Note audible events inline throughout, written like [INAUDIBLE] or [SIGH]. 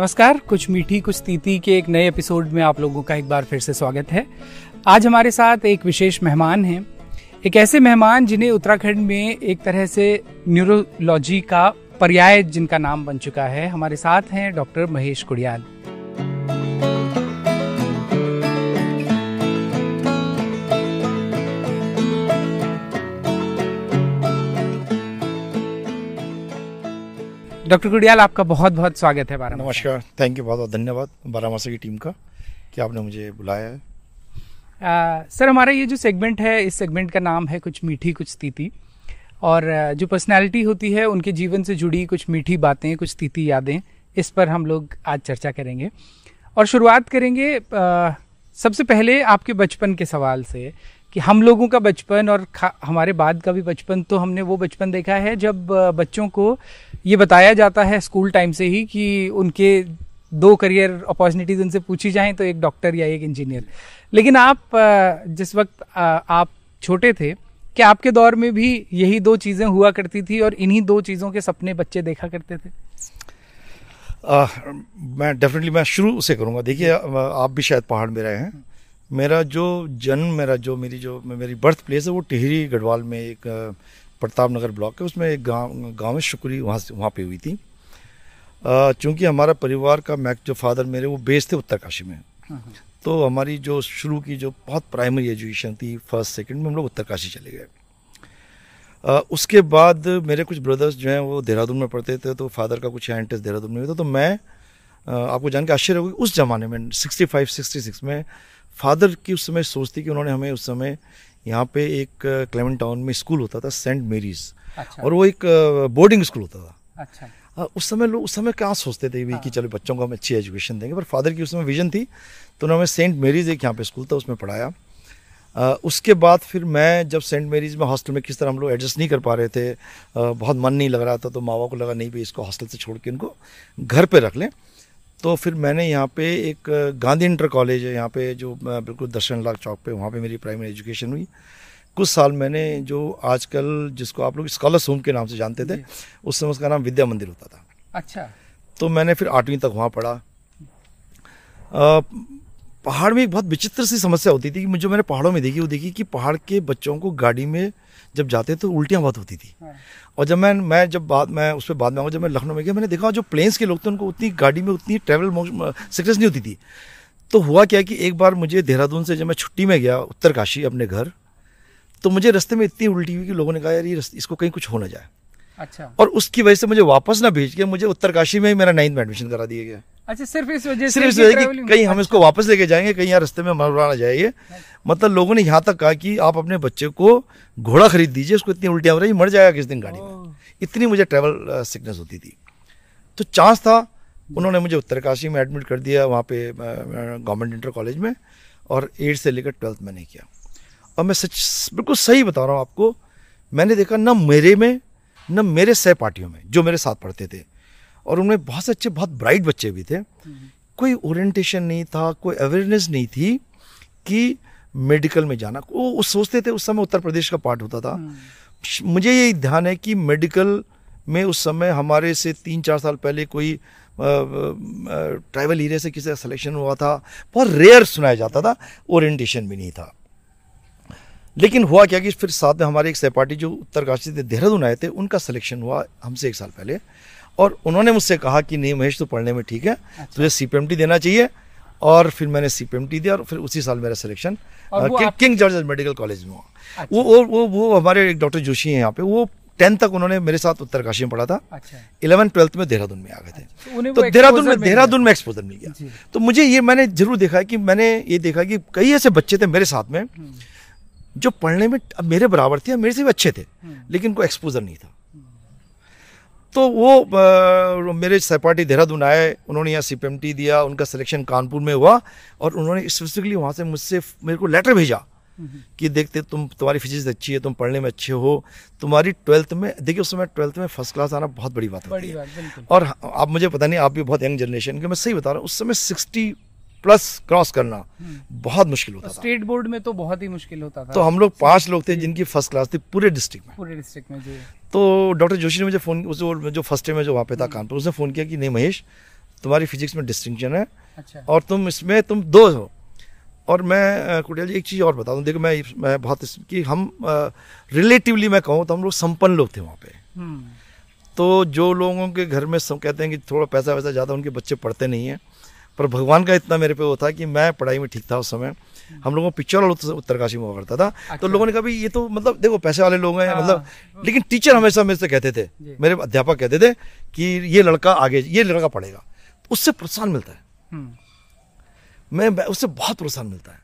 नमस्कार, कुछ मीठी, कुछ तीती के एक नए एपिसोड में आप लोगों का एक बार फिर से स्वागत है। आज हमारे साथ एक विशेष मेहमान हैं। एक ऐसे मेहमान जिन्हें उत्तराखंड में एक तरह से न्यूरोलॉजी का पर्याय जिनका नाम बन चुका है, हमारे साथ हैं डॉक्टर महेश कुड़ियाल डॉक्टर गुडियाल आपका बहुत बहुत स्वागत है बारामासी। नमस्कार थैंक यू बहुत बहुत धन्यवाद बारामासी की टीम का कि आपने मुझे बुलाया है। आ, सर हमारा ये जो सेगमेंट है इस सेगमेंट का नाम है कुछ मीठी कुछ तीती। और जो पर्सनालिटी होती है उनके जीवन से जुड़ी कुछ मीठी बातें कुछ तीती यादें इस पर हम लोग आज चर्चा करेंगे। और शुरुआत करेंगे आ, सबसे पहले आपके बचपन के सवाल से। कि हम लोगों का बचपन और हमारे बाद का भी बचपन तो हमने वो बचपन देखा है जब बच्चों को ये बताया जाता है स्कूल टाइम से ही कि उनके दो करियर अपॉर्चुनिटीज़ उनसे पूछी जाएँ तो एक डॉक्टर या एक इंजीनियर। लेकिन आप जिस वक्त आप छोटे थे क्या आपके दौर में भी यही दो चीज़ें हुआ करती थी और इन्हीं दो चीज़ों के सपने बच्चे देखा करते थे? आ, मैं डेफिनेटली मैं शुरू से करूँगा। देखिए आप भी शायद पहाड़ में रहे हैं। मेरा जो जन्म मेरा जो मेरी जो मेरी बर्थ प्लेस है वो टिहरी गढ़वाल में एक प्रताप नगर ब्लॉक है। उसमें एक गाँव गाँव में शुक्री वहाँ से वहाँ पे हुई थी। चूँकि हमारा परिवार का मैक जो फादर मेरे वो बेस थे उत्तरकाशी में। हाँ, हाँ। तो हमारी जो शुरू की जो बहुत प्राइमरी एजुकेशन थी फ़र्स्ट सेकंड में हम लोग उत्तरकाशी चले गए। उसके बाद मेरे कुछ ब्रदर्स जो हैं वो देहरादून में पढ़ते थे तो फादर का कुछ इंटरेस्ट देहरादून में था। तो मैं आपको जान के आश्चर्य होगी उस ज़माने में सिक्सटी फाइव सिक्सटी सिक्स में फादर की उस समय सोच थी कि उन्होंने हमें उस समय यहाँ पे एक क्लेमेंट टाउन में स्कूल होता था सेंट मेरीज अच्छा। और वो एक बोर्डिंग स्कूल होता था। अच्छा। उस समय लोग उस समय क्या सोचते थे हाँ। कि चलो बच्चों को हम अच्छी एजुकेशन देंगे पर फादर की उस समय विजन थी तो उन्होंने सेंट मेरीज एक यहाँ पे स्कूल था उसमें पढ़ाया। आ, उसके बाद फिर मैं जब सेंट मेरीज में हॉस्टल में किस तरह हम लोग एडजस्ट नहीं कर पा रहे थे आ, बहुत मन नहीं लग रहा था तो मावा को लगा नहीं भाई इसको हॉस्टल से छोड़ के इनको घर पर रख लें। तो फिर मैंने यहाँ पे एक गांधी इंटर कॉलेज है यहाँ पे जो बिल्कुल दर्शन लाख चौक पे वहाँ पे मेरी प्राइमरी एजुकेशन हुई। कुछ साल मैंने जो आजकल जिसको आप लोग स्कॉलर्स होम के नाम से जानते थे उस समय उसका नाम विद्या मंदिर होता था। अच्छा। तो मैंने फिर आठवीं तक वहाँ पढ़ा। पहाड़ में एक बहुत विचित्र सी समस्या होती थी कि मुझे मैंने पहाड़ों में देखी वो देखी कि पहाड़ के बच्चों को गाड़ी में जब जाते तो उल्टियाँ बहुत होती थी। हाँ। और जब मैं मैं जब बाद मैं उस पर बाद में जब मैं लखनऊ में गया मैंने देखा जो प्लेन्स के लोग थे उनको उतनी गाड़ी में उतनी ट्रैवल सक्सेस नहीं होती थी। तो हुआ क्या कि एक बार मुझे देहरादून से जब मैं छुट्टी में गया उत्तरकाशी अपने घर तो मुझे रस्ते में इतनी उल्टी हुई कि लोगों ने कहा यार ये इसको कहीं कुछ हो ना जाए। अच्छा। और उसकी वजह से मुझे वापस ना भेज के मुझे उत्तरकाशी में ही मेरा नाइन्थ में एडमिशन करा दिया गया। अच्छा सिर्फ़ इस वजह सिर्फ़ इस वजह की कहीं हम इसको वापस लेके जाएँगे कहीं यहाँ रस्ते में मरवाना जाइए मतलब लोगों ने यहाँ तक कहा कि आप अपने बच्चे को घोड़ा खरीद दीजिए उसको इतनी उल्टियाँ हो रही मर जाएगा किस दिन गाड़ी में। इतनी मुझे ट्रैवल सिकनेस होती थी। तो चांस था उन्होंने मुझे उत्तरकाशी में एडमिट कर दिया वहाँ पे गवर्नमेंट इंटर कॉलेज में और एट से लेकर ट्वेल्थ मैंने किया। और मैं सच बिल्कुल सही बता रहा हूँ आपको मैंने देखा न मेरे में न मेरे सहपाठियों में जो मेरे साथ पढ़ते थे। और उनमें बहुत से अच्छे बहुत ब्राइट बच्चे भी थे। कोई ओरिएंटेशन नहीं था कोई अवेयरनेस नहीं थी कि मेडिकल में जाना। वो सोचते थे उस समय उत्तर प्रदेश का पार्ट होता था। मुझे ये ध्यान है कि मेडिकल में उस समय हमारे से तीन चार साल पहले कोई ट्राइबल एरिया से किसी का सिलेक्शन हुआ था। बहुत रेयर सुनाया जाता था ओरिएंटेशन भी नहीं था। लेकिन हुआ क्या कि फिर साथ में हमारे एक सहपाठी जो उत्तरकाशी से देहरादून आए थे उनका सिलेक्शन हुआ हमसे एक साल पहले। और उन्होंने मुझसे कहा कि नहीं महेश तो पढ़ने में ठीक है अच्छा। तुझे सी देना चाहिए और फिर मैंने सीपीएमटी दिया और फिर उसी साल मेरा selection King George medical college में हुआ अच्छा। वो वो वो वो हमारे एक डॉक्टर जोशी हैं यहाँ पे वो टेंथ तक उन्होंने मेरे साथ उत्तरकाशी में पढ़ा था इलेवन अच्छा। ट्वेल्थ में देहरादून में आ गए थे अच्छा, तो देहरादून में देहरादून में एक्सपोजर मिल गया तो मुझे ये मैंने ज़रूर देखा कि मैंने ये देखा कि कई ऐसे बच्चे थे मेरे साथ में हम्म। जो पढ़ने में मेरे बराबर थे मेरे से भी अच्छे थे हम्म। लेकिन कोई एक्सपोजर नहीं था तो वो आ, मेरे सहपाठी देहरादून आए उन्होंने यहाँ सी दिया उनका सिलेक्शन कानपुर में हुआ और उन्होंने स्पेसिफिकली वहाँ से मुझसे मेरे को लेटर भेजा कि देखते तुम तुम्हारी फिजिक्स अच्छी है तुम पढ़ने में अच्छे हो तुम्हारी ट्वेल्थ में देखिए उस समय ट्वेल्थ में फ़र्स्ट क्लास आना बहुत बड़ी बात है। और आप मुझे पता नहीं आप भी बहुत यंग जनरेशन के मैं सही बता रहा हूँ उस समय सिक्सटी प्लस क्रॉस करना हम्म। बहुत मुश्किल होता था। स्टेट बोर्ड में तो बहुत ही मुश्किल होता था। तो हम लोग पाँच लोग थे जिनकी फ़र्स्ट क्लास थी पूरे डिस्ट्रिक्ट में। पूरे डिस्ट्रिक्ट में जी। तो डॉक्टर जोशी ने मुझे फ़ोन उस जो फ़र्स्ट टाइम में जो वहाँ पे था हम्म। कानपुर उसने फ़ोन किया कि नहीं महेश तुम्हारी फिजिक्स में डिस्टिंक्शन है अच्छा। और तुम इसमें तुम दो हो। और मैं कुटिया जी एक चीज़ और बता दूँ। देखो मैं मैं बहुत कि हम रिलेटिवली मैं कहूँ तो हम लोग संपन्न लोग थे वहाँ पे। हम्म। तो जो लोगों के घर में सब कहते हैं कि थोड़ा पैसा वैसा ज़्यादा उनके बच्चे पढ़ते नहीं हैं। पर भगवान का इतना मेरे पे वो था कि मैं पढ़ाई में ठीक था उस समय। हम लोगों को पिक्चर और उत्तर- उत्तरकाशी में हुआ करता था। अच्छा। तो लोगों ने कहा ये तो मतलब देखो पैसे वाले लोग हैं हाँ। मतलब लेकिन टीचर हमेशा मेरे से कहते थे मेरे अध्यापक कहते थे कि ये लड़का आगे ये लड़का पढ़ेगा। उससे प्रोत्साहन मिलता है। हम्म। मैं मैं- उससे बहुत प्रोत्साहन मिलता है।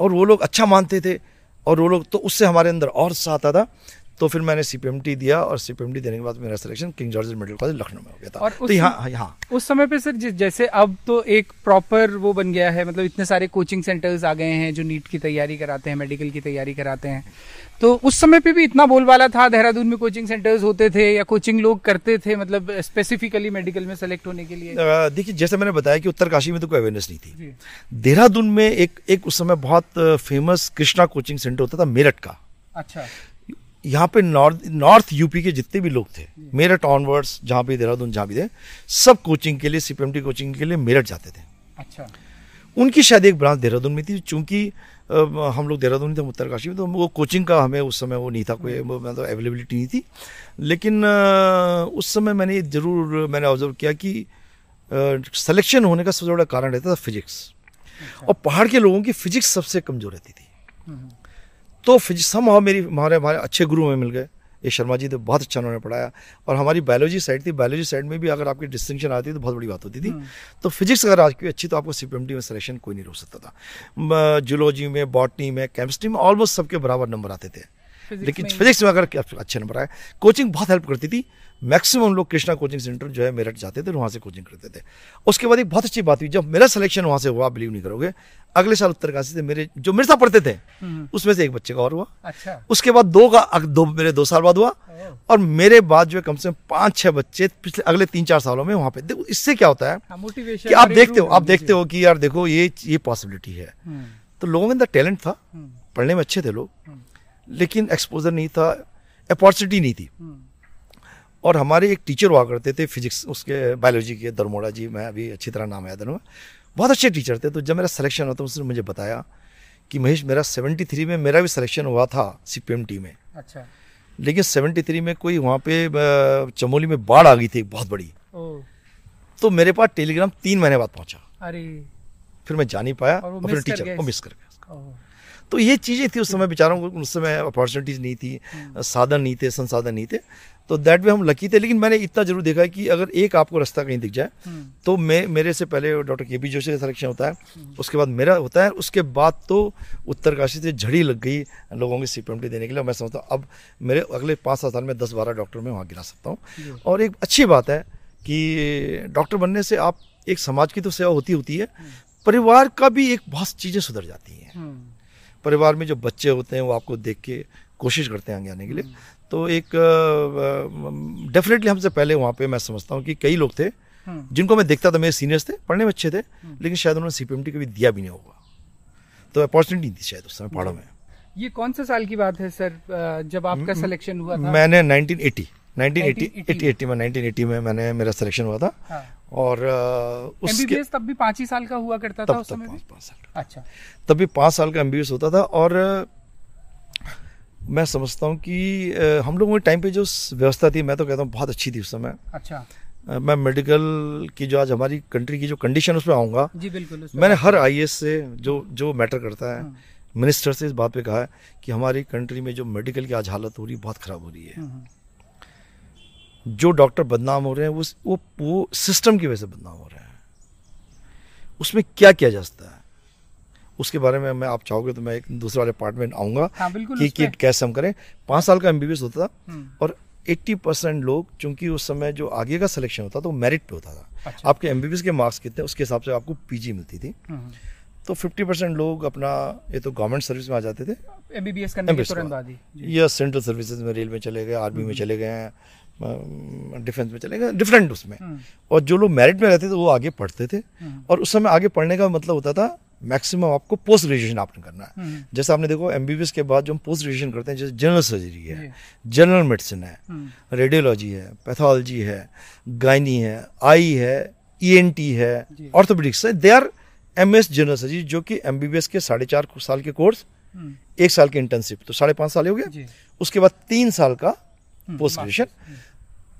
और वो लोग अच्छा मानते थे। और वो लोग तो उससे हमारे अंदर और उत्साह आता। था तो फिर मैंने सीपीएमटी दिया और सीपीएमटी देने के बाद मेरा selection King George medical college Lucknow में हो गया था। और तो यहाँ यहाँ उस समय पे सर जैसे अब तो एक प्रॉपर वो बन गया है मतलब इतने सारे कोचिंग सेंटर्स आ गए हैं जो नीट की तैयारी कराते हैं मेडिकल की तैयारी कराते हैं। तो उस समय पे भी इतना बोलबाला था देहरादून में कोचिंग सेंटर्स होते थे या कोचिंग लोग करते थे मतलब स्पेसिफिकली मेडिकल में सेलेक्ट होने के लिए। देखिए जैसे मैंने बताया कि उत्तरकाशी में तो कोई अवेयरनेस नहीं थी। देहरादून में एक एक उस समय बहुत फ़ेमस कृष्णा कोचिंग सेंटर होता था मेरठ का। अच्छा। यहाँ पे नॉर्थ नॉर्थ यूपी के जितने भी लोग थे मेरठ ऑनवर्ड्स जहाँ भी देहरादून जहाँ भी थे सब कोचिंग के लिए सीपीएमटी कोचिंग के लिए मेरठ जाते थे। अच्छा। उनकी शायद एक ब्रांच देहरादून में थी चूँकि हम लोग देहरादून में थे उत्तरकाशी में तो वो कोचिंग का हमें उस समय वो नहीं था कोई वो मतलब अवेलेबिलिटी नहीं थी। लेकिन उस समय मैंने ज़रूर मैंने ऑब्ज़र्व किया कि सिलेक्शन होने का सबसे बड़ा कारण रहता था फिजिक्स और पहाड़ के लोगों की फिजिक्स सबसे कमज़ोर रहती थी। हम्म, तो फिज हम मेरी हमारे हमारे अच्छे गुरु में मिल गए। ये शर्मा जी तो बहुत अच्छा उन्होंने पढ़ाया। और हमारी बायोलॉजी साइड थी। बायोलॉजी साइड में भी अगर आपकी डिस्टिंक्शन आती तो बहुत बड़ी बात होती थी। हम्म। तो फिजिक्स अगर आपकी अच्छी तो आपको सीपीएमटी में सिलेक्शन कोई नहीं रोक सकता था। जूलॉजी में बॉटनी में केमिस्ट्री में ऑलमोस्ट सबके बराबर नंबर आते थे। लेकिन में- फिजिक्स में अगर अच्छे नंबर आए कोचिंग बहुत हेल्प करती थी। मैक्सिमम लोग कृष्णा कोचिंग सेंटर जो है मेरठ जाते थे वहाँ से कोचिंग करते थे। उसके बाद एक बहुत अच्छी बात हुई जब मेरा सिलेक्शन वहाँ से हुआ बिलीव नहीं करोगे अगले साल उत्तरकाशी से मेरे जो मेरे साथ पढ़ते थे हम्म, उसमें से एक बच्चे का और हुआ। अच्छा। उसके बाद दो का दो मेरे दो साल बाद हुआ और मेरे बाद जो है कम से कम पाँच छह बच्चे पिछले अगले तीन चार सालों में वहाँ पे। देखो इससे क्या होता है हाँ, कि आप देखते हो आप देखते हो कि यार देखो ये ये पॉसिबिलिटी है। हम्म, तो लोगों के अंदर टैलेंट था हम्म, पढ़ने में अच्छे थे लोग। लेकिन एक्सपोजर नहीं था अपॉर्चुनिटी नहीं थी। हम्म, और हमारे एक टीचर हुआ करते थे फिजिक्स उसके बायोलॉजी के दरमोड़ा जी मैं अभी अच्छी तरह नाम याद है। बहुत अच्छे टीचर थे तो जब मेरा सिलेक्शन होता उसने मुझे बताया कि महेश मेरा 73 में मेरा भी सिलेक्शन हुआ था सी में। अच्छा। लेकिन 73 में कोई वहाँ पे चमोली में बाढ़ आ गई थी बहुत बड़ी। तो मेरे पास टेलीग्राम तीन महीने बाद पहुँचा। अरे। फिर मैं जा नहीं पाया फिर टीचर को मिस कर गया। तो ये चीज़ें थी उस समय बेचारों को उस समय अपॉर्चुनिटीज़ नहीं थी साधन नहीं थे संसाधन नहीं थे। तो दैट वे हम लकी थे लेकिन मैंने इतना ज़रूर देखा है कि अगर एक आपको रास्ता कहीं दिख जाए हम्म, तो मैं मेरे से पहले डॉक्टर के पी जोशी का सिलेक्शन होता है उसके बाद मेरा होता है उसके बाद तो उत्तरकाशी से झड़ी लग गई लोगों की सीपीएमटी देने के लिए। मैं समझता हूँ अब मेरे अगले पाँच सात साल में दस बारह डॉक्टर में वहाँ गिरा सकता हूँ। और एक अच्छी बात है कि डॉक्टर बनने से आप एक समाज की तो सेवा होती होती है परिवार का भी एक बहुत चीज़ें सुधर जाती हैं। हम्म, परिवार में जो बच्चे होते हैं वो आपको देख के कोशिश करते हैं आगे आने के लिए। तो एक डेफिनेटली हमसे पहले वहाँ पे मैं समझता हूँ कि कई लोग थे हम्म, जिनको मैं देखता था मेरे सीनियर्स थे पढ़ने में अच्छे थे लेकिन शायद उन्होंने सीपीएमटी कभी दिया भी नहीं होगा। तो अपॉर्चुनिटी थी शायद उस समय पहाड़ों में। ये कौन से साल की बात है सर? जब आपका सिलेक्शन हुआ था? मैंने 1980 1980 1980 80 में 1980 में मैंने मेरा सिलेक्शन हुआ था। हाँ। और उसके तब भी पाँच ही साल का हुआ करता था तब उस तब समय पाँच भी? पाँच साल का। अच्छा। तब भी पाँच साल का एम होता था और मैं समझता हूँ कि हम लोगों के टाइम पे जो व्यवस्था थी मैं तो कहता हूँ बहुत अच्छी थी उस समय। अच्छा। मैं मेडिकल की जो आज हमारी कंट्री की जो कंडीशन उस पर आऊँगा। जी बिल्कुल मैंने हर आई से जो जो मैटर करता है हम्म, मिनिस्टर से इस बात पे कहा है कि हमारी कंट्री में जो मेडिकल की आज हालत हो रही है बहुत ख़राब हो रही है। हम्म, जो डॉक्टर बदनाम हो रहे हैं वो वो वो सिस्टम की वजह से बदनाम हो रहे हैं। उसमें क्या किया जा सकता है? उसके बारे में मैं आप चाहोगे तो मैं एक दूसरे वाले पार्ट में आऊँगा हाँ कि कि कैसे हम करें। पाँच साल का एमबीबीएस होता था हम्म, और 80 परसेंट लोग चूँकि उस समय जो आगे का सिलेक्शन होता था वो मेरिट पे होता था। अच्छा। आपके एमबीबीएस के मार्क्स कितने उसके हिसाब से आपको पीजी मिलती थी। हम्म, तो 50 परसेंट लोग अपना ये तो गवर्नमेंट सर्विस में आ जाते थे। बाद ही। जी। या सेंट्रल सर्विसेज़ में रेल में चले गए आर्मी में चले गए हैं। डिफेंस में चले गए डिफरेंट उसमें। हम्म, और जो लोग मेरिट में रहते थे वो आगे पढ़ते थे। हम्म, और उस समय आगे पढ़ने का मतलब होता था मैक्सिमम आपको पोस्ट ग्रेजुएशन आपने करना है। हम्म, जैसे आपने देखो एमबीबीएस के बाद जो हम पोस्ट ग्रेजुएशन करते हैं जैसे जनरल सर्जरी है जनरल मेडिसिन है रेडियोलॉजी है पैथोलॉजी है गायनी है आई है ईएनटी है ऑर्थोपेडिक्स है they are M S general surgery जो कि एमबीबीएस के साढ़े चार साल के कोर्स एक साल की इंटर्नशिप तो साढ़े पाँच साल हो गया। उसके बाद तीन साल का पोस्ट ग्रेजुएशन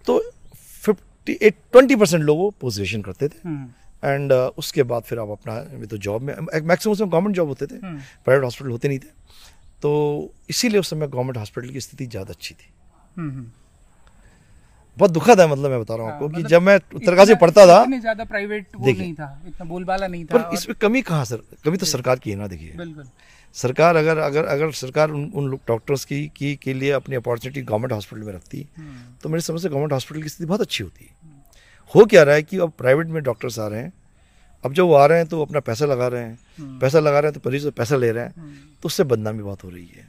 तो फिफ्टी एट ट्वेंटी परसेंट लोग वो ग्रेजुएशन करते थे। हम्म, एंड उसके बाद फिर आप अपना तो जॉब में मैक्सिमम उसमें गवर्नमेंट जॉब होते थे। हम्म, प्राइवेट हॉस्पिटल होते नहीं थे। तो इसीलिए उस समय गवर्नमेंट हॉस्पिटल की स्थिति ज़्यादा अच्छी थी। हम्म, हम्म। बहुत दुखद है मतलब मैं बता रहा हूँ हाँ, आपको कि मतलब जब मैं उत्तरकाशी पढ़ता था ज़्यादा प्राइवेट वो नहीं था इतना बोलबाला नहीं था पर और- इसमें कमी कहाँ सर? कमी तो सरकार की है ना देखिए। बिल्कुल। सरकार अगर अगर अगर सरकार उन उन डॉक्टर्स की, की के लिए अपनी अपॉर्चुनिटी गवर्नमेंट हॉस्पिटल में रखती हम्म, तो मेरी समझ से गवर्नमेंट हॉस्पिटल की स्थिति बहुत अच्छी होती। है हो क्या रहा है कि अब प्राइवेट में डॉक्टर्स आ रहे हैं अब जब वो आ रहे हैं तो अपना पैसा लगा रहे हैं हम्म, पैसा लगा रहे हैं तो मरीज़ से पैसा ले रहे हैं हम्म, तो उससे बदनामी बहुत हो रही है।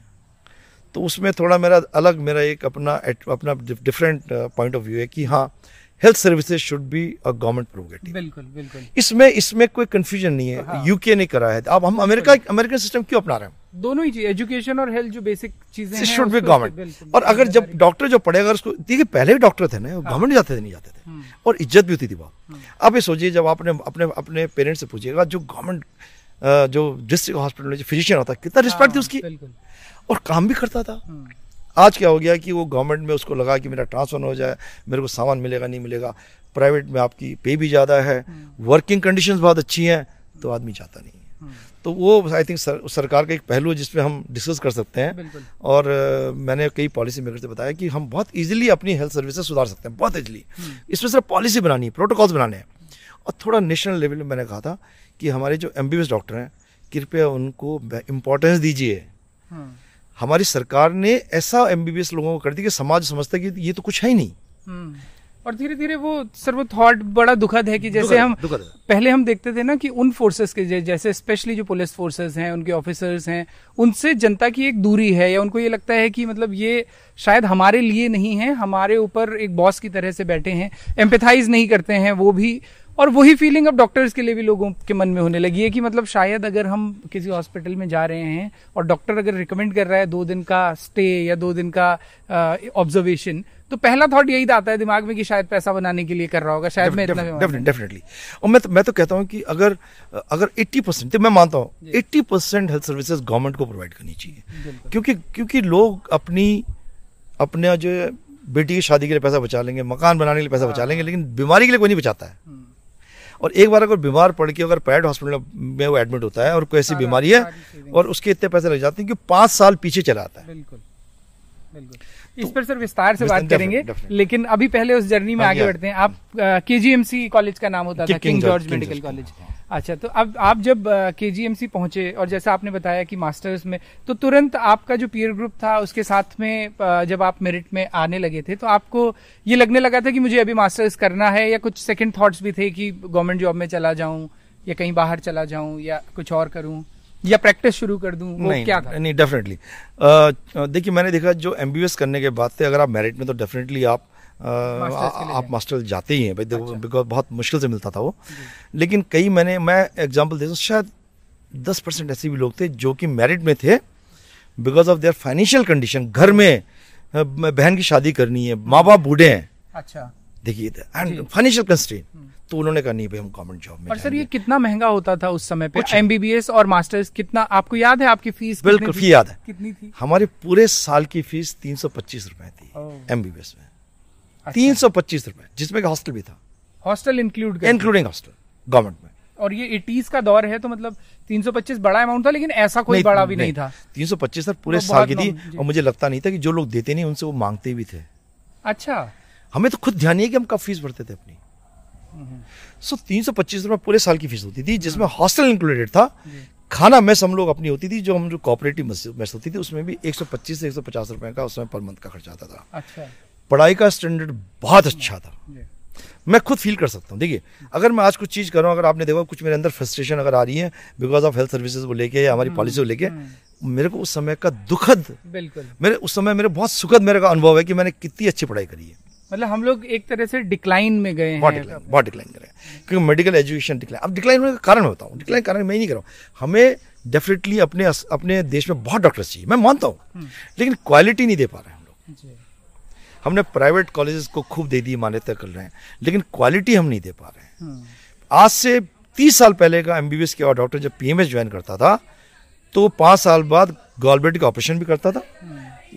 तो उसमें थोड़ा मेरा अलग मेरा एक अपना अपना डिफरेंट पॉइंट ऑफ़ व्यू है कि हाँ health services should be a government prerogative बिल्कुल बिल्कुल। इसमें इसमें कोई कंफ्यूजन नहीं है। हाँ। यूके ने करा है। अब हम अमेरिका अमेरिकन सिस्टम क्यों अपना रहे हैं? दोनों ही चीज़ एजुकेशन और हेल्थ जो बेसिक चीज़ें हैं शुड बी गवर्नमेंट और अगर जब डॉक्टर जो पढ़ेगा उसको देखिए पहले भी डॉक्टर थे ना गवर्नमेंट जाते थे नहीं जाते थे। हम्म, और इज़्ज़त भी होती थी बहुत हम्म। अब ये सोचिए जब आपने अपने अपने पेरेंट्स से पूछिएगा जो गवर्नमेंट जो डिस्ट्रिक्ट हॉस्पिटल में जो फिजिशियन होता कितना रिस्पेक्ट थी हाँ, उसकी। और काम भी करता था। हम्म, आज क्या हो गया कि वो गवर्नमेंट में उसको लगा कि मेरा ट्रांसफ़र हो जाए मेरे को सामान मिलेगा नहीं मिलेगा। प्राइवेट में आपकी पे भी ज़्यादा है हम्म। वर्किंग कंडीशंस बहुत अच्छी हैं तो आदमी जाता नहीं है। हम्म, तो वो आई थिंक सर, सरकार का एक पहलू है जिसपे हम डिस्कस कर सकते हैं। और मैंने कई पॉलिसी मेकर से बताया कि हम बहुत इजीली अपनी हेल्थ सर्विसेज़ सुधार सकते हैं बहुत इजीली हम्म, इसमें सिर्फ़ पॉलिसी बनानी है प्रोटोकॉल्स बनाने हैं। और थोड़ा नेशनल लेवल में मैंने कहा था कि हमारे जो एमबीबीएस डॉक्टर हैं कृपया उनको इम्पोर्टेंस दीजिए। हम्म, हमारी सरकार ने ऐसा एमबीबीएस लोगों को कर दिया कि समाज समझता है कि ये तो कुछ है ही नहीं हम्म। और धीरे धीरे वो सर वो थॉट बड़ा दुखद है कि जैसे हम पहले हम देखते थे ना कि उन फोर्सेस के जैसे स्पेशली जो पुलिस फोर्सेस हैं उनके ऑफिसर्स हैं उनसे जनता की एक दूरी है या उनको ये लगता है कि मतलब ये शायद हमारे लिए नहीं है हमारे ऊपर एक बॉस की तरह से बैठे हैं एम्पेथाइज नहीं करते हैं वो भी और वही फीलिंग अब डॉक्टर्स के लिए भी लोगों के मन में होने लगी है कि मतलब शायद अगर हम किसी हॉस्पिटल में जा रहे हैं और डॉक्टर अगर रिकमेंड कर रहा है दो दिन का स्टे या दो दिन का ऑब्जर्वेशन तो पहला थॉट यही आता है दिमाग में कि शायद पैसा बनाने के लिए कर रहा होगा शायद मैं इतना डेफिनेटली और मैं तो मैं तो कहता हूँ कि अगर अगर 80 परसेंट तो मैं मानता हूँ जी। 80 परसेंट हेल्थ सर्विसेज़ गवर्नमेंट को प्रोवाइड करनी चाहिए। क्योंकि क्योंकि लोग अपनी अपने जो बेटी की शादी के लिए पैसा बचा लेंगे मकान बनाने के लिए पैसा बचा हाँ। लेंगे लेकिन बीमारी के लिए कोई नहीं बचाता है। हम्म, और एक बार अगर बीमार पड़ के अगर प्राइवेट हॉस्पिटल में वो एडमिट होता है और कोई ऐसी बीमारी है और उसके इतने पैसे लग जाते हैं कि पाँच साल पीछे चला आता है। बिल्कुल बिल्कुल। इस पर सर विस्तार से बात करेंगे. लेकिन अभी पहले उस जर्नी में हाँ, आगे बढ़ते हैं आप केजीएमसी कॉलेज का नाम होता था किंग जॉर्ज मेडिकल कॉलेज। अच्छा तो अब आप जब केजीएमसी पहुँचे और जैसा आपने बताया कि मास्टर्स में तो तुरंत आपका जो पीयर ग्रुप था उसके साथ में जब आप मेरिट में आने लगे थे तो आपको ये लगने लगा था कि मुझे अभी मास्टर्स करना है या कुछ सेकंड थॉट्स भी थे कि गवर्नमेंट जॉब में चला जाऊँ या कहीं बाहर चला जाऊँ या कुछ और करूँ या प्रैक्टिस शुरू कर दूँ वो नहीं क्या था? नहीं डेफिनेटली देखिए मैंने देखा जो एमबीबीएस करने के बाद से अगर आप मेरिट में तो डेफिनेटली आप Masters आप मास्टर जाते ही हैं भाई देखो अच्छा। बिकॉज़ बहुत मुश्किल से मिलता था वो। लेकिन कई मैंने मैं एग्जांपल देता हूँ शायद दस परसेंट ऐसे भी लोग थे जो कि मेरिट में थे because of their financial condition घर में बहन की शादी करनी है माँ बाप बूढ़े हैं। अच्छा। देखिए एंड फाइनेंशियल कंस्ट्रेन हम्म। तो उन्होंने कहा नहीं भाई हम गवर्नमेंट जॉब में और सर ये कितना महँगा होता था उस समय पे? एमबीबीएस और मास्टर्स कितना आपको याद है आपकी फ़ीस बिल्कुल फ़ी याद है। कितनी थी? हमारे पूरे साल की फ़ीस तीन सौ पच्चीस रुपए थी एमबीबीएस में। अच्छा। तीन सौ पच्चीस रुपए जिसमें हॉस्टल भी था। Hostel include including hostel government में। और ये एटीज का दौर है तो मतलब 325 बड़ा अमाउंट था लेकिन ऐसा कोई बड़ा भी नहीं, था। तीन सौ पच्चीस सर पूरे साल की थी और मुझे लगता नहीं था कि जो लोग देते नहीं उनसे वो मांगते भी थे। अच्छा। हमें तो खुद ध्यान नहीं है कि हम कब फ़ीस भरते थे अपनी। सो तीन सौ पच्चीस रुपये पूरे साल की फ़ीस होती थी जिसमें हॉस्टल इंक्लूडेड था। खाना मेस हम लोग अपनी होती थी जो हम जो कोऑपरेटिव मेस होती थी उसमें भी 125 से 150 रुपए का उसमें पर मंथ का खर्चा आता था। अच्छा। पढ़ाई का स्टैंडर्ड बहुत अच्छा था। मैं खुद फील कर सकता हूँ देखिए अगर मैं आज कुछ चीज़ कर रहा हूँ अगर आपने देखा कुछ मेरे अंदर फ्रस्ट्रेशन अगर आ रही है बिकॉज़ ऑफ़ हेल्थ सर्विसेज़ को लेके या हमारी पॉलिसी को लेके मेरे को उस समय का दुखद बिल्कुल। मेरे उस समय मेरे बहुत सुखद मेरे का अनुभव है कि मैंने कितनी अच्छी पढ़ाई करी है। मतलब हम लोग एक तरह से डिक्लाइन में गए बहुत डिक्लाइन बहुत डिक्लाइन करें क्योंकि मेडिकल एजुकेशन डिक्लाइन अब डिक्लाइन होने का कारण होता हूँ डिक्लाइन कारण मैं ही नहीं कर रहा हूँ। हमें डेफिनेटली अपने अपने देश में बहुत डॉक्टर्स चाहिए। मैं मानता हूँ। लेकिन क्वालिटी नहीं दे पा रहे हम लोग। हमने प्राइवेट कॉलेजेस को खूब दे दी मान्यता कर रहे हैं। लेकिन क्वालिटी हम नहीं दे पा रहे हैं। हम्म, आज से तीस साल पहले का एमबीबीएस के और डॉक्टर जब पीएमएस ज्वाइन करता था तो पाँच साल बाद गॉलब्लेडर का ऑपरेशन भी करता था।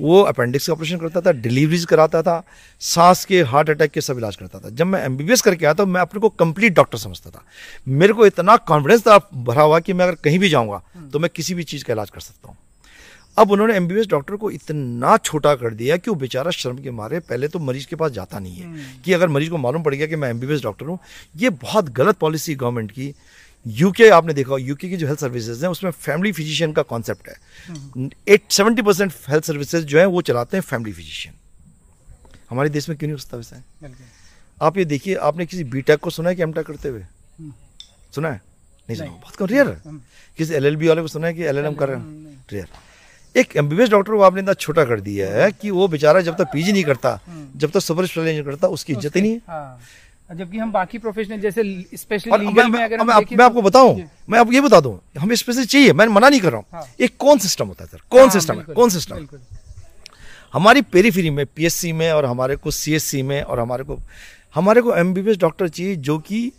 वो अपेंडिक्स का ऑपरेशन करता था डिलीवरीज कराता था सांस के हार्ट अटैक के सब इलाज करता था। जब मैं एमबीबीएस करके आया तो मैं अपने को कंप्लीट डॉक्टर समझता था। मेरे को इतना कॉन्फिडेंस था भरा हुआ कि मैं अगर कहीं भी जाऊँगा तो मैं किसी भी चीज़ का इलाज कर सकता हूँ। अब उन्होंने एमबीबीएस डॉक्टर को इतना छोटा कर दिया कि वो बेचारा शर्म के मारे पहले तो मरीज़ के पास जाता नहीं है। हम्म। कि अगर मरीज़ को मालूम पड़ गया कि मैं एमबीबीएस डॉक्टर हूँ ये बहुत गलत पॉलिसी गवर्नमेंट की यूके आपने देखा यूके की जो हेल्थ सर्विसेज़ हैं उसमें फैमिली फिजिशियन का कॉन्सेप्ट है। Eight seventy percent health services जो है वो चलाते हैं फैमिली फिजिशियन हमारे देश में क्यों नहीं होता वैसा? आप ये देखिए आपने किसी बी को सुना है कि एम करते हुए? हम्म। सुना है? नहीं सुना। बहुत कम रेयर। किसी एल वाले को सुना है कि एल कर रहे हैं? रेयर एक एमबीबीएस डॉक्टर को आपने इतना छोटा कर दिया है कि वो बेचारा जब तक पीजी नहीं करता हम्म। जब तक सुपर स्पेशलाइजेशन करता उसकी इज़्ज़त ही नहीं है। हाँ। जबकि हम बाकी प्रोफेशनल जैसे स्पेशली लीगल में अगर मैं, मैं आपको बताऊँ मैं आपको ये बता दूँ हमें स्पेशल चाहिए मैं मना नहीं कर रहा हूँ हाँ। एक कौन सिस्टम होता है सर कौन सिस्टम हाँ, है कौन सिस्टम हमारी पेरीफेरी में पीएससी में और हमारे को सीएससी में और हमारे को हमारे को एमबीबीएस डॉक्टर चाहिए जो कि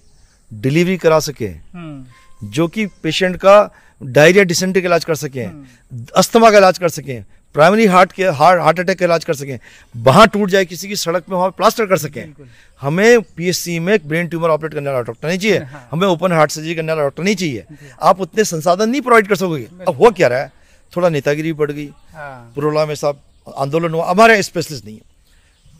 डिलीवरी करा सके हम्म। जो कि पेशेंट का डायरिया डिसेंट्री का इलाज कर सकें हम्म। अस्थमा का इलाज कर सकें प्राइमरी हार्ट के हार्ट हार्ट अटैक का इलाज कर सकें। वहाँ टूट जाए किसी की सड़क में वहाँ प्लास्टर कर सकें। हमें पीएससी में ब्रेन ट्यूमर ऑपरेट करने वाला डॉक्टर नहीं चाहिए। हाँ। हमें ओपन हार्ट सर्जरी करने वाला डॉक्टर नहीं चाहिए। आप उतने संसाधन नहीं प्रोवाइड कर सकोगे। अब वो क्या रहा है? थोड़ा नेतागिरी बढ़ गई। हाँ। पुरोला में साहब आंदोलन हुआ। हमारे स्पेशलिस्ट नहीं है।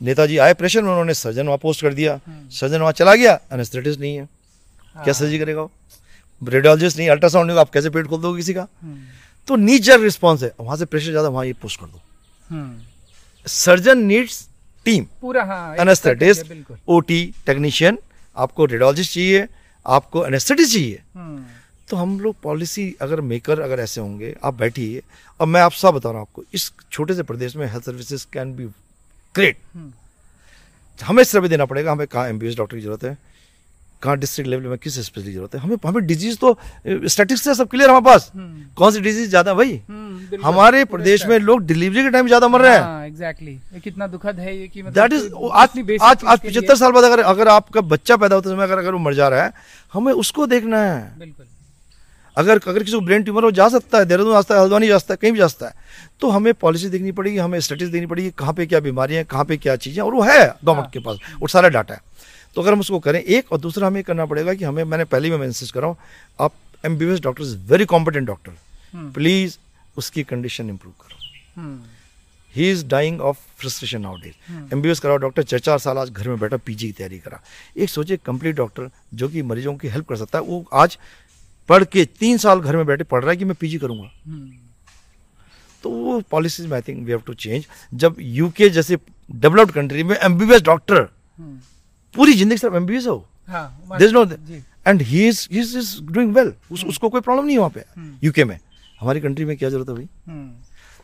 नेताजी आए प्रेशर में उन्होंने सर्जन वहाँ पोस्ट कर दिया। सर्जन वहाँ चला गया। एनेस्थेटिस्ट नहीं है। क्या सर्जरी हाँ। करेगा रेडियोलॉजिस्ट नहीं अल्ट्रासाउंड नहीं आप कैसे पेट खोल दो किसी का। तो नीचर रिस्पॉन्स है। वहाँ से प्रेशर ज़्यादा वहाँ ये पोस्ट कर दो। सर्जन नीड्स टीम पूरा हाँ एनेस्थेटिस्ट ओटी टेक्नीशियन आपको रेडियोलॉजिस्ट चाहिए आपको एनेस्थेटिस्ट चाहिए। हम्म। तो हम लोग पॉलिसी अगर मेकर अगर ऐसे होंगे आप बैठिए। और मैं आप सब बता रहा हूँ आपको इस छोटे से प्रदेश में health services can be great हमें सर्वे देना पड़ेगा हमें कहाँ एम डॉक्टर की ज़रूरत है। कहाँ डिस्ट्रिक्ट लेवल में किस स्पेशल ज़रूरत है? हमें हमें डिज़ीज़ तो स्टैटिक्स से सब क्लियर हमारे पास। हम्म। कौन सी डिज़ीज़ ज़्यादा? भाई हम्म, हमारे प्रदेश में लोग डिलीवरी के टाइम ज़्यादा मर रहे हैं। एग्जैक्टली हाँ, कितना दुखद है ये कि दैट इज़ आज आज आज पचहत्तर साल बाद अगर अगर आपका बच्चा पैदा होते समय अगर अगर वो मर जा रहा है हमें उसको देखना है। बिल्कुल। अगर अगर किसी को ब्रेन ट्यूमर हो जा सकता है देहरादून सकता है हल्द्वानी जा सकता है कहीं भी जा सकता है। तो हमें पॉलिसी देखनी पड़ेगी हमें स्टेटिस देखनी पड़ेगी कहाँ पे क्या बीमारियाँ कहाँ पे क्या चीज़ें और वो है गवर्नमेंट हाँ। के पास वो सारा डाटा है। तो अगर हम उसको करें एक और दूसरा हमें करना पड़ेगा कि हमें मैंने पहले ही मैं इंसिस्ट कर रहा हूँ आप M B S doctor is very competent doctor please उसकी कंडीशन इंप्रूव करो। He is dying of frustration out days M B S कराओ डॉक्टर चार चार साल आज घर में बैठा पीजी की तैयारी करा। एक सोचे कंप्लीट डॉक्टर जो कि मरीजों की हेल्प कर सकता है वो आज पढ़ के तीन साल घर में बैठे पढ़ रहा है कि मैं पीजी करूँगा। hmm. तो वो पॉलिसीज़ में I think we have to change जब यूके जैसे डेवलप्ड कंट्री में एमबीबीएस डॉक्टर hmm. पूरी ज़िंदगी सिर्फ़ एमबीबीएस हो। This no and he is he is doing well उसको कोई प्रॉब्लम नहीं वहाँ पे। यूके हम्म। में। हमारी कंट्री में क्या ज़रूरत है भाई? हम्म।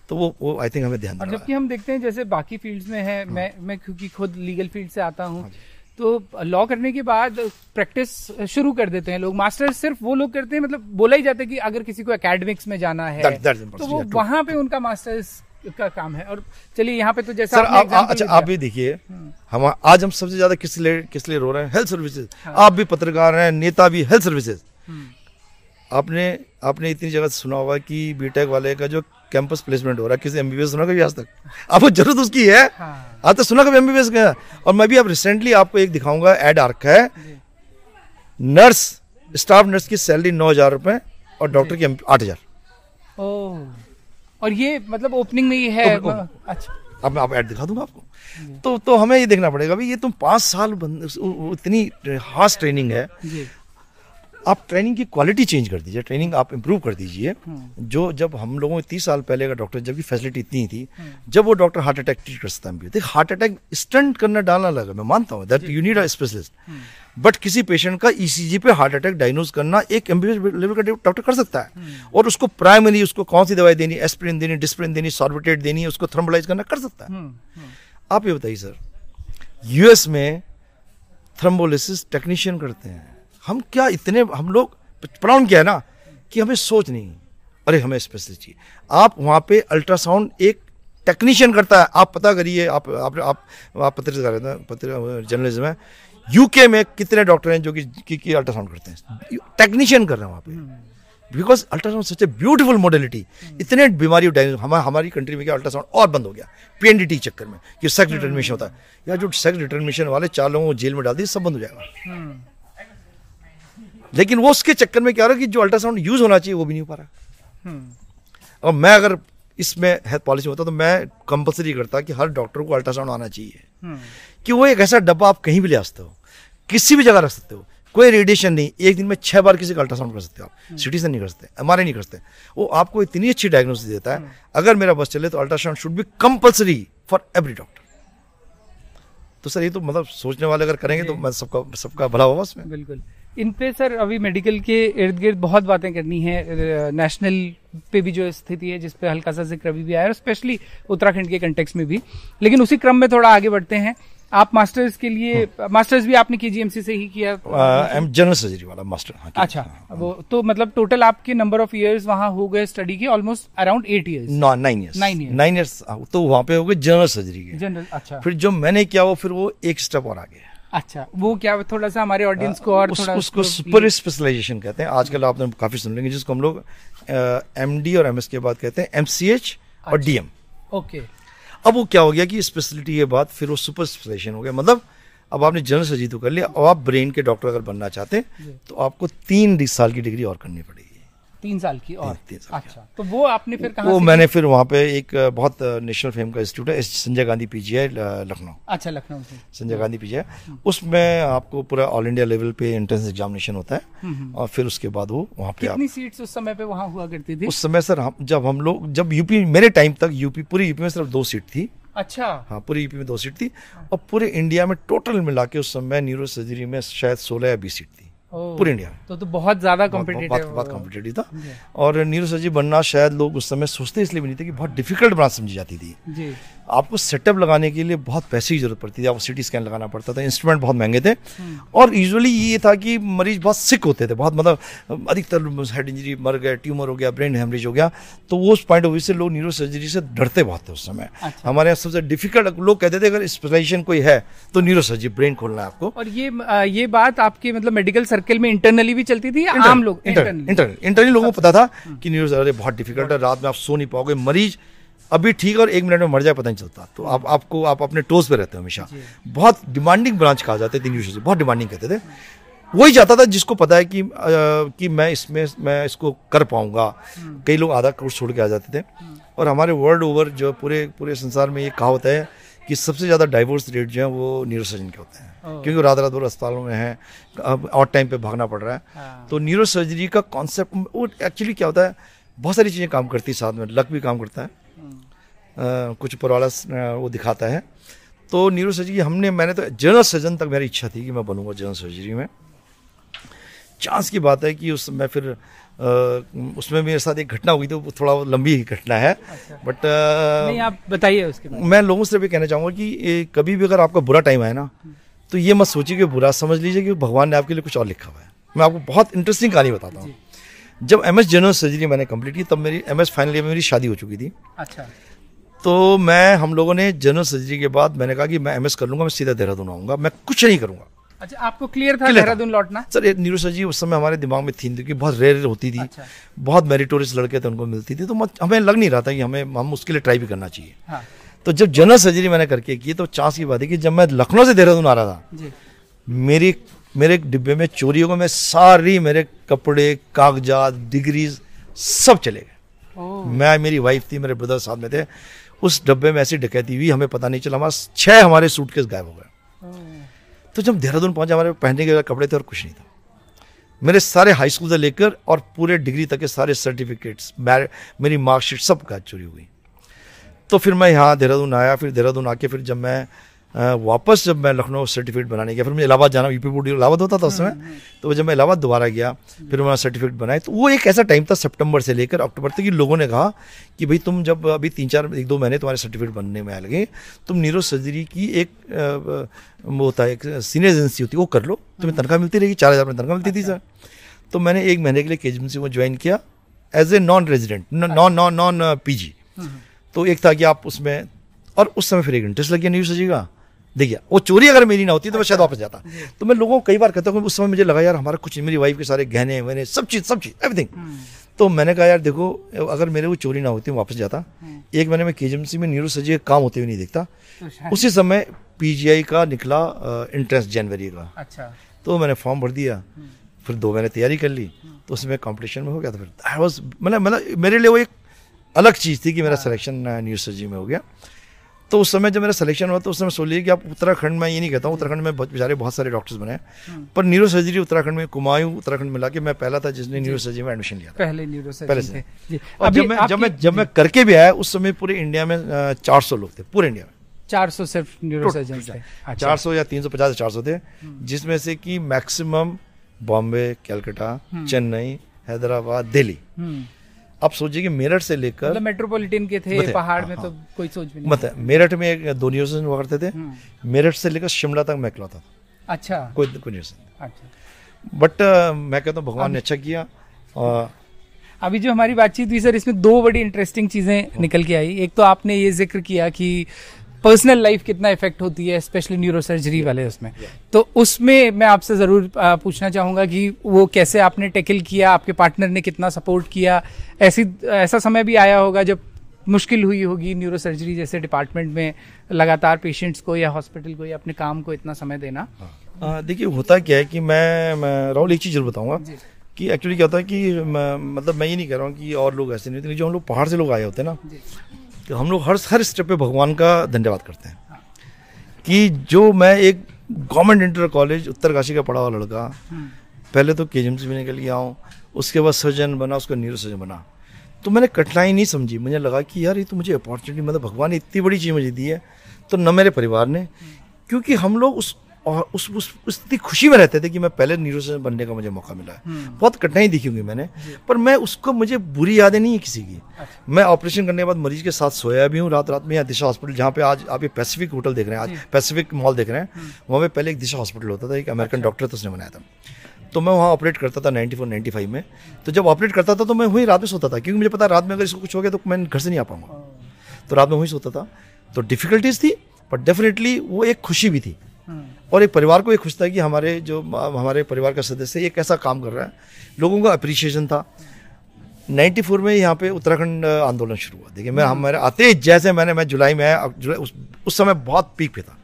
तो वो वो आई थिंक हमें ध्यान और जबकि हम देखते हैं जैसे बाकी फील्ड्स में है मैं हाँ। मैं क्योंकि खुद लीगल फ़ील्ड से आता हूँ हाँ तो लॉ करने के बाद प्रैक्टिस शुरू कर देते हैं लोग। मास्टर सिर्फ़ वो लोग करते हैं मतलब बोला ही जाता है कि अगर किसी को एकेडमिक्स में जाना है that, that तो वो वहाँ पे उनका मास्टर्स का काम है। और चलिए यहाँ पे तो जैसा सर आप अच्छा आप भी देखिए। हम आज हम सबसे ज़्यादा किस लिए किस लिए रो रहे हैं? हेल्थ सर्विसेज़ हाँ। आप भी पत्रकार हैं नेता भी हेल्थ सर्विसेज़ हम्म। आपने आपने इतनी जगह सुना होगा कि बीटेक वाले का जो कैंपस प्लेसमेंट हो रहा है किसी एमबीबीएस सुना कभी आज तक? आपको ज़रूरत उसकी है? हाँ। आज तक सुना कभी एमबीबीएस का? और मैं भी अब रिसेंटली आपको एक दिखाऊँगा एड आर्क है। नर्स स्टाफ नर्स की सैलरी नौ हज़ार रुपए और डॉक्टर की आठ हज़ार। और ये मतलब ओपनिंग में ही है अच्छा। अब मैं आप ऐड दिखा दूँगा आपको। तो तो हमें ये देखना पड़ेगा भाई ये तुम पाँच साल इतनी हार्श ट्रेनिंग है। आप ट्रेनिंग की क्वालिटी चेंज कर दीजिए ट्रेनिंग आप इम्प्रूव कर दीजिए। हम्म। जो जब हम लोगों तीस साल पहले का डॉक्टर जब की फैसिलिटी इतनी थी हम्म। जब वो डॉक्टर हार्ट अटैक ट्रीट कर सकता है देख हार्ट अटैक स्टंट करना डालना लगा मैं मानता हूँ that you need a specialist but किसी पेशेंट का ईसीजी e पे हार्ट अटैक डायग्नोज करना एक एमबीबीएस लेवल का डॉक्टर कर सकता है। हम्म। और उसको प्राइमरी उसको कौन सी दवाई देनी एस्प्रिन देनी डिस्प्रिन देनी सॉर्बिटेट देनी उसको थर्मलाइज करना कर सकता है। आप ये बताइए सर यूएस में थ्रम्बोलिसिस टेक्नीशियन करते हैं। हम क्या इतने हम लोग प्रॉब्लम क्या है ना कि हमें सोच नहीं। अरे हमें स्पेशलिस्ट चाहिए। आप वहाँ पे अल्ट्रासाउंड एक टेक्नीशियन करता है। आप पता करिए आप आप आप, आप पत्रकार पत्र जर्नलिज्म है। यूके में कितने डॉक्टर हैं जो कि, कि, कि अल्ट्रासाउंड करते हैं? टेक्नीशियन कर रहे हैं वहाँ पे। Because ultrasound such a beautiful modality इतने बीमारी हम हमारी कंट्री में क्या अल्ट्रासाउंड और बंद हो गया? पीएनडीटी चक्कर में कि सेक्स डिटर्मिनेशन होता है। या जो सेक्स डिटर्मिनेशन वाले चार लोगों को जेल में डाल दिए सब बंद हो जाएगा। लेकिन वो उसके चक्कर में क्या हो रहा है कि जो अल्ट्रासाउंड यूज़ होना चाहिए वो भी नहीं हो पा रहा। और मैं अगर इसमें हेल्थ पॉलिसी होता तो मैं कंपलसरी करता कि हर डॉक्टर को अल्ट्रासाउंड आना चाहिए। कि वो एक ऐसा डब्बा आप कहीं भी ले आ सकते हो। किसी भी जगह रख सकते हो। कोई रेडिएशन नहीं एक दिन में छह बार किसी का अल्ट्रासाउंड कर सकते हो आप। सिटी से नहीं कर सकते एम नहीं कर सकते। वो आपको इतनी अच्छी डायग्नोसिस देता है अगर मेरा बस चले तो ultrasound should be compulsory for every doctor तो सर ये तो मतलब सोचने वाले अगर करेंगे तो मैं सबका सबका भला होगा उसमें। बिल्कुल। इन पे सर अभी मेडिकल के इर्द गिर्द बहुत बातें करनी है। नेशनल पे भी जो स्थिति है जिसपे हल्का सा ज़िक्र अभी भी आया और स्पेशली उत्तराखंड के कंटेक्स में भी। लेकिन उसी क्रम में थोड़ा आगे बढ़ते हैं। आप मास्टर्स के लिए मास्टर्स हाँ। भी आपने की जीएमसी से ही किया? एम जनरल सर्जरी वाला मास्टर हाँ, अच्छा हाँ, वो तो मतलब टोटल आपके नंबर ऑफ़ इयर्स वहाँ हो गए स्टडी के almost around eight years nine years nine years nine years तो वहाँ पे हो गए जनरल सर्जरी के। जनरल अच्छा। फिर जो मैंने किया वो फिर वो एक स्टेप और आगे। अच्छा वो क्या थोड़ा सा हमारे ऑडियंस को और उस, थोड़ा उसको सुपर स्पेशलाइजेशन कहते हैं। आजकल आपने काफ़ी सुन लेंगे जिसको हम लोग एमडी और एमएस के बाद कहते हैं एमसीएच और डीएम अच्छा। ओके अब वो क्या हो गया कि स्पेशलिटी के बाद फिर वो सुपर स्पेशन हो गया। मतलब अब आपने जनरल सर्जरी तो कर लिया अब आप ब्रेन के डॉक्टर अगर बनना चाहते हैं तो आपको तीन साल की डिग्री और करनी पड़ेगी। तीन साल की और। तीन साल अच्छा तो वो आपने फिर कहा वो मैंने फिर वहाँ पे एक बहुत नेशनल फेम का इंस्टीट्यूट है संजय गांधी पीजीआई लखनऊ। अच्छा लखनऊ से। संजय गांधी पीजीआई। हम्म। उसमें आपको पूरा ऑल इंडिया लेवल पे एंट्रेंस एग्जामिनेशन होता है हम्म, हम्म। और फिर उसके बाद वो वहाँ पे कितनी सीट्स उस समय पे वहाँ हुआ करती थी? उस समय सर जब हम लोग जब यूपी मेरे टाइम तक यूपी पूरी यूपी में सिर्फ़ दो सीट थी। अच्छा। हाँ पूरी यूपी में दो सीट थी और पूरे इंडिया में टोटल मिला के उस समय न्यूरो सर्जरी में शायद सोलह या बीस सीट थी। पूरे इंडिया तो तो बहुत ज़्यादा कॉम्पिटेटिव बहुत बहुत कॉम्पिटेटिव था। और न्यूरो सर्जरी बनना शायद लोग उस समय सोचते इसलिए भी नहीं थे कि बहुत डिफ़िकल्ट ब्रांच समझी जाती थी। जी। आपको सेटअप लगाने के लिए बहुत पैसे की ज़रूरत पड़ती थी। आपको सिटी स्कैन लगाना पड़ता था। इंस्ट्रूमेंट बहुत महँगे थे। हम्म। और यूजुअली ये था कि मरीज़ बहुत सिक होते थे। बहुत मतलब अधिकतर हेड इंजरी मर गए ट्यूमर हो गया ब्रेन हेमरेज हो गया। तो वो उस पॉइंट ऑफ़ व्यू से लोग न्यूरो सर्जरी से डरते बहुत थे उस समय। अच्छा। हमारे यहाँ सबसे डिफ़िकल्ट लोग कहते थे अगर स्पेशलाइजेशन कोई है तो न्यूरो सर्जरी ब्रेन खोलना है आपको। और ये ये बात आपके मतलब मेडिकल सर्कल में इंटरनली भी चलती थी आम लोग? इंटरनली इंटरनली लोगों को पता था कि न्यूरो सर्जरी बहुत डिफ़िकल्ट है रात में आप सो नहीं पाओगे मरीज़ अभी ठीक और एक मिनट में मर जाए पता नहीं चलता। तो आप आपको आप अपने टोज पे रहते हो हमेशा। बहुत डिमांडिंग ब्रांच कहा जाते थे यूनिवर्सिटी बहुत डिमांडिंग कहते थे। वही जाता था जिसको पता है कि आ, कि मैं इसमें मैं इसको कर पाऊँगा। हम्म। कई लोग आधा कोर्स छोड़ के आ जाते थे। हम्म। और हमारे वर्ल्ड ओवर जो पूरे पूरे संसार में ये कहावत है कि सबसे ज़्यादा डाइवोर्स रेट जो है वो न्यूरोसर्जन के होते हैं। क्योंकि रात रात भर अस्पतालों में है अब और टाइम पे भागना पड़ रहा है। हाँ। तो न्यूरो सर्जरी का कॉन्सेप्ट वो एक्चुअली क्या होता है बहुत सारी चीज़ें काम करती है साथ में लक भी काम करता है। कुछ ऊपर वाला वो दिखाता है। तो न्यूरो सर्जरी हमने मैंने तो जनरल सर्जन तक मेरी इच्छा थी कि मैं बनूँगा जनरल सर्जरी में। चांस की बात है कि उस मैं फिर आ, उसमें मेरे साथ एक घटना हुई तो थोड़ा लंबी घटना है। अच्छा। बट आ, नहीं आप बताइए उसके मैं। लोगों से भी कहना चाहूँगा कि ए, कभी भी अगर आपका बुरा टाइम आए ना तो ये मत सोचिए कि बुरा समझ लीजिए कि भगवान ने आपके लिए कुछ और लिखा हुआ है। मैं आपको बहुत इंटरेस्टिंग कहानी बताता हूँ। जब एम एस जनरल सर्जरी मैंने कंप्लीट की तब मेरी एम एस फाइनल ईयर में मेरी शादी हो चुकी थी। अच्छा। तो मैं हम लोगों ने जनरल सर्जरी के बाद मैंने कहा कि मैं एमएस कर लूँगा मैं सीधा देहरादून आऊँगा मैं कुछ नहीं करूँगा। अच्छा आपको क्लियर था देहरादून लौटना? सर न्यूरो सर्जरी उस समय हमारे दिमाग में थी क्योंकि बहुत रेयर होती थी। अच्छा। बहुत मेरिटोरियस लड़के थे उनको मिलती थी। तो हमें लग नहीं रहा था कि हमें हम उसके लिए ट्राई भी करना चाहिए। हाँ। तो जब जनरल सर्जरी मैंने करके की तो चांस की बात है कि जब मैं लखनऊ से देहरादून आ रहा था मेरी मेरे डिब्बे में चोरी हो गई मैं सारी मेरे कपड़े कागजात डिग्रीज सब चले गए। मैं मेरी वाइफ थी मेरे ब्रदर साथ में थे। उस डब्बे में ऐसी डकैती हुई हमें पता नहीं चला हमारा छह हमारे सूट सूटकेस गायब हो गए। तो जब देहरादून पहुँचे हमारे पहनने के कपड़े थे और कुछ नहीं था। मेरे सारे हाई स्कूल से लेकर और पूरे डिग्री तक के सारे सर्टिफिकेट्स मेरी मार्कशीट सब का चोरी हुई। तो फिर मैं यहाँ देहरादून आया फिर देहरादून आके फिर जब मैं वापस जब मैं लखनऊ सर्टिफिकेट बनाने गया फिर मुझे इलाहाबाद जाना यूपी बोर्ड इलाहाबाद होता था उस समय। हम्म, हम्म। तो जब मैं इलाहाबाद दोबारा गया फिर मैंने सर्टिफिकेट बनाए तो वो एक ऐसा टाइम था सितंबर से लेकर अक्टूबर तक कि लोगों ने कहा कि भाई तुम जब अभी तीन चार एक दो महीने तुम्हारे सर्टिफिकेट बनने में आ लगे तुम न्यूरो सर्जरी की एक वो होता है एक सीनियर एजेंसी होती है वो कर लो। तुम्हें तनख्वाह मिलती रहेगी चार हज़ार में तनख्वाह मिलती थी अच्छा। सर तो मैंने एक महीने के लिए के एजेंसी को ज्वाइन किया as a non resident non non non PG तो एक था कि आप उसमें और उस समय फिर एक इंटरेस्ट लग गया न्यूज़ सर्जरी का। देखिए वो चोरी अगर मेरी ना होती तो मैं शायद वापस जाता। तो मैं लोगों को कई बार कहता हूँ उस समय मुझे लगा यार हमारा कुछ मेरी वाइफ के सारे गहने वहने सब चीज़ सब चीज़ एवरीथिंग तो मैंने कहा यार देखो अगर मेरे वो चोरी ना होती मैं वापस जाता। एक महीने में के में न्यूरो सर्जरी काम होते हुए नहीं देखता। तो उसी समय पीजीआई का निकला इंट्रेंस जनवरी का। अच्छा। तो मैंने फॉर्म भर दिया। फिर दो महीने तैयारी कर ली। तो उसमें कंपटीशन में हो गया था। फिर आई वॉज़ मतलब मतलब मेरे लिए वो एक अलग चीज़ थी कि मेरा सिलेक्शन न्यूज़ सर्जरी में हो गया। तो उस समय जब मेरा सिलेक्शन हुआ तो उस समय सोच लीजिए कि आप उत्तराखंड में ये नहीं कहता हूँ उत्तराखंड में बेचारे बहुत सारे डॉक्टर्स बने हम्म। पर न्यूरो सर्जरी उत्तराखंड में कुमायूं उत्तराखंड में लाके मैं पहला था जिसने न्यूरो सर्जरी में एडमिशन लिया पहले न्यूरो पहले से। और जब मैं जब मैं जब मैं करके भी आया उस समय पूरे इंडिया में चार सौ लोग थे पूरे इंडिया में। चार सौ सिर्फ़ न्यूरो सर्जन थे। अच्छा। चार सौ या तीन सौ पचास चार सौ थे हम्म। जिसमें से कि मैक्सिमम बॉम्बे कैलकाटा हम्म। चेन्नई हैदराबाद दिल्ली। आप सोचिए कि मेरठ से लेकर मतलब मेट्रोपॉलिटन के थे पहाड़ में हाँ, तो हाँ। कोई सोच भी नहीं। मतलब मेरठ में दो न्यूज़ हुआ करते थे। हम्म। मेरठ से लेकर शिमला तक मैं इकलौता था। अच्छा। कोई कोई न्यूज़ अच्छा। बट uh, मैं कहता हूँ भगवान ने अच्छा किया। और अभी जो हमारी बातचीत हुई सर इसमें दो बड़ी इंटरेस्टिंग चीज़ें हाँ। निकल के आई। एक तो आपने ये ज़िक्र किया कि पर्सनल लाइफ कितना इफ़ेक्ट होती है स्पेशली न्यूरो सर्जरी वाले उसमें। तो उसमें मैं आपसे ज़रूर पूछना चाहूँगा कि वो कैसे आपने टेकल किया आपके पार्टनर ने कितना सपोर्ट किया? ऐसी ऐसा समय भी आया होगा जब मुश्किल हुई होगी न्यूरो सर्जरी जैसे डिपार्टमेंट में लगातार पेशेंट्स को या हॉस्पिटल को या अपने काम को इतना समय देना। हाँ। देखिए होता क्या है कि मैं, मैं राहुल एक चीज़ ज़रूर बताऊँगा कि एक्चुअली क्या होता है कि मतलब मैं ये नहीं कह रहा हूँ कि और लोग ऐसे नहीं होते जो हम लोग पहाड़ से लोग आए होते हैं ना तो हम लोग हर हर स्टेप पे भगवान का धन्यवाद करते हैं। कि जो मैं एक गवर्नमेंट इंटर कॉलेज, उत्तरकाशी का पढ़ा हुआ लड़का, पहले तो के से भी निकल गया हूँ, उसके बाद सर्जन बना, उसका न्यूरो सर्जन बना। तो मैंने कठिनाई नहीं समझी, मुझे लगा कि यार ये तो मुझे अपॉर्चुनिटी मतलब भगवान ने इतनी बड़ी चीज़ मुझे दी है तो न मेरे परिवार ने, क्योंकि हम लोग उस और उस उस इतनी खुशी में रहते थे कि मैं पहले न्यूरो बनने का मुझे मौका मिला। है हम्म। बहुत कठिनाई दिखी होंगी मैंने पर मैं उसको मुझे बुरी यादें नहीं है किसी की। अच्छा। मैं ऑपरेशन करने के बाद मरीज़ के साथ सोया भी हूँ रात रात में यहाँ दिशा हॉस्पिटल जहाँ पे आज आप ये पैसिफिक होटल देख रहे हैं आज पैसिफिक मॉल देख रहे हैं हम्म। वहाँ पे पहले एक दिशा हॉस्पिटल होता था एक अमेरिकन डॉक्टर था उसने बनाया था। तो मैं वहाँ ऑपरेट करता था नाइन्टी फोर नाइन्टी फाइव में। तो जब ऑपरेट करता था तो मैं वहीं रात में सोता था क्योंकि मुझे पता रात में अगर इसको कुछ हो गया तो मैं घर से नहीं आ पाऊँगा। तो रात में वहीं सोता था। तो डिफिकल्टीज थी बट डेफिनेटली वो एक खुशी भी थी। और एक परिवार को ये खुश था कि हमारे जो हमारे परिवार का सदस्य ये कैसा काम कर रहा है। लोगों का अप्रिसिएशन था। 94 में यहाँ पे उत्तराखंड आंदोलन शुरू हुआ। देखिए मैं हमारे आते जैसे मैंने मैं जुलाई में जुलाई उस, उस समय बहुत पीक पे था।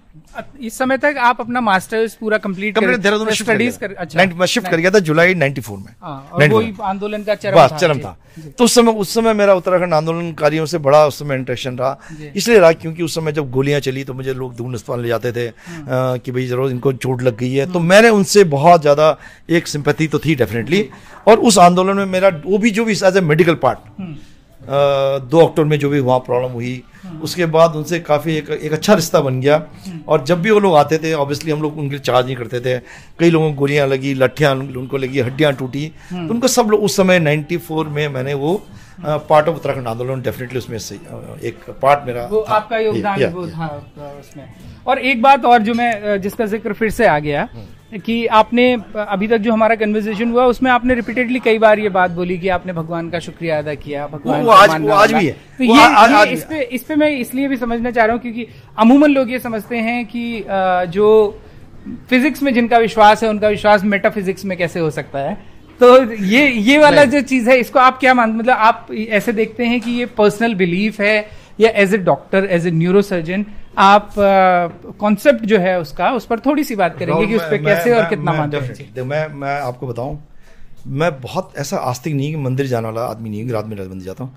इस समय तक आप अपना मास्टर्स पूरा कंप्लीट कर देहरादून स्टडीज़ कर अच्छा। मैं शिफ्ट कर गया था जुलाई 94 में। हाँ, और वही आंदोलन का चरम था। चरम था। तो उस समय उस समय मेरा उत्तराखंड आंदोलनकारियों से बड़ा उस समय इंटरेक्शन रहा। इसलिए रहा क्योंकि उस समय जब गोलियाँ चली तो मुझे लोग दून अस्पताल ले जाते थे हाँ। कि भाई ज़रूर इनको चोट लग गई है। तो हाँ। मैंने उनसे बहुत ज़्यादा एक सिंपैथी तो थी डेफिनेटली और उस आंदोलन में मेरा वो भी जो भी एज ए मेडिकल पार्ट दो अक्टूबर में जो भी वहाँ प्रॉब्लम हुई उसके बाद उनसे काफ़ी एक, एक अच्छा रिश्ता बन गया। और जब भी वो लोग आते थे ऑब्वियसली हम लोग उनके चार्ज नहीं करते थे। कई लोगों को गोलियाँ लगी लट्ठियाँ उनको लगी हड्डियाँ टूटी। तो उनको सब लोग उस समय 94 में मैंने वो पार्ट ऑफ़ उत्तराखंड आंदोलन डेफिनेटली उसमें से एक पार्ट मेरा वो था, आपका योगदान वो था उसमें। और एक बात और जो मैं जिसका ज़िक्र फिर से आ गया कि आपने अभी तक जो हमारा कन्वर्सेशन हुआ उसमें आपने रिपीटेडली कई बार ये बात बोली कि आपने भगवान का शुक्रिया अदा किया भगवान वो, आज, वो आज भी है। तो ये, आज, ये आज इस पे इस पे मैं इसलिए भी समझना चाह रहा हूँ क्योंकि अमूमन लोग ये समझते हैं कि जो फिजिक्स में जिनका विश्वास है उनका विश्वास मेटाफिजिक्स में कैसे हो सकता है। तो ये ये वाला जो चीज़ है इसको आप क्या मान मतलब आप ऐसे देखते हैं कि ये पर्सनल बिलीफ है या as a doctor as a neuro surgeon आप कॉन्सेप्ट जो है उसका उस पर थोड़ी सी बात करेंगे कि उस पर कैसे मैं, और कितना मानते हैं। मैं मैं आपको बताऊँ मैं बहुत ऐसा आस्तिक नहीं कि मंदिर जाने वाला आदमी नहीं रात में रात मंदिर जाता हूँ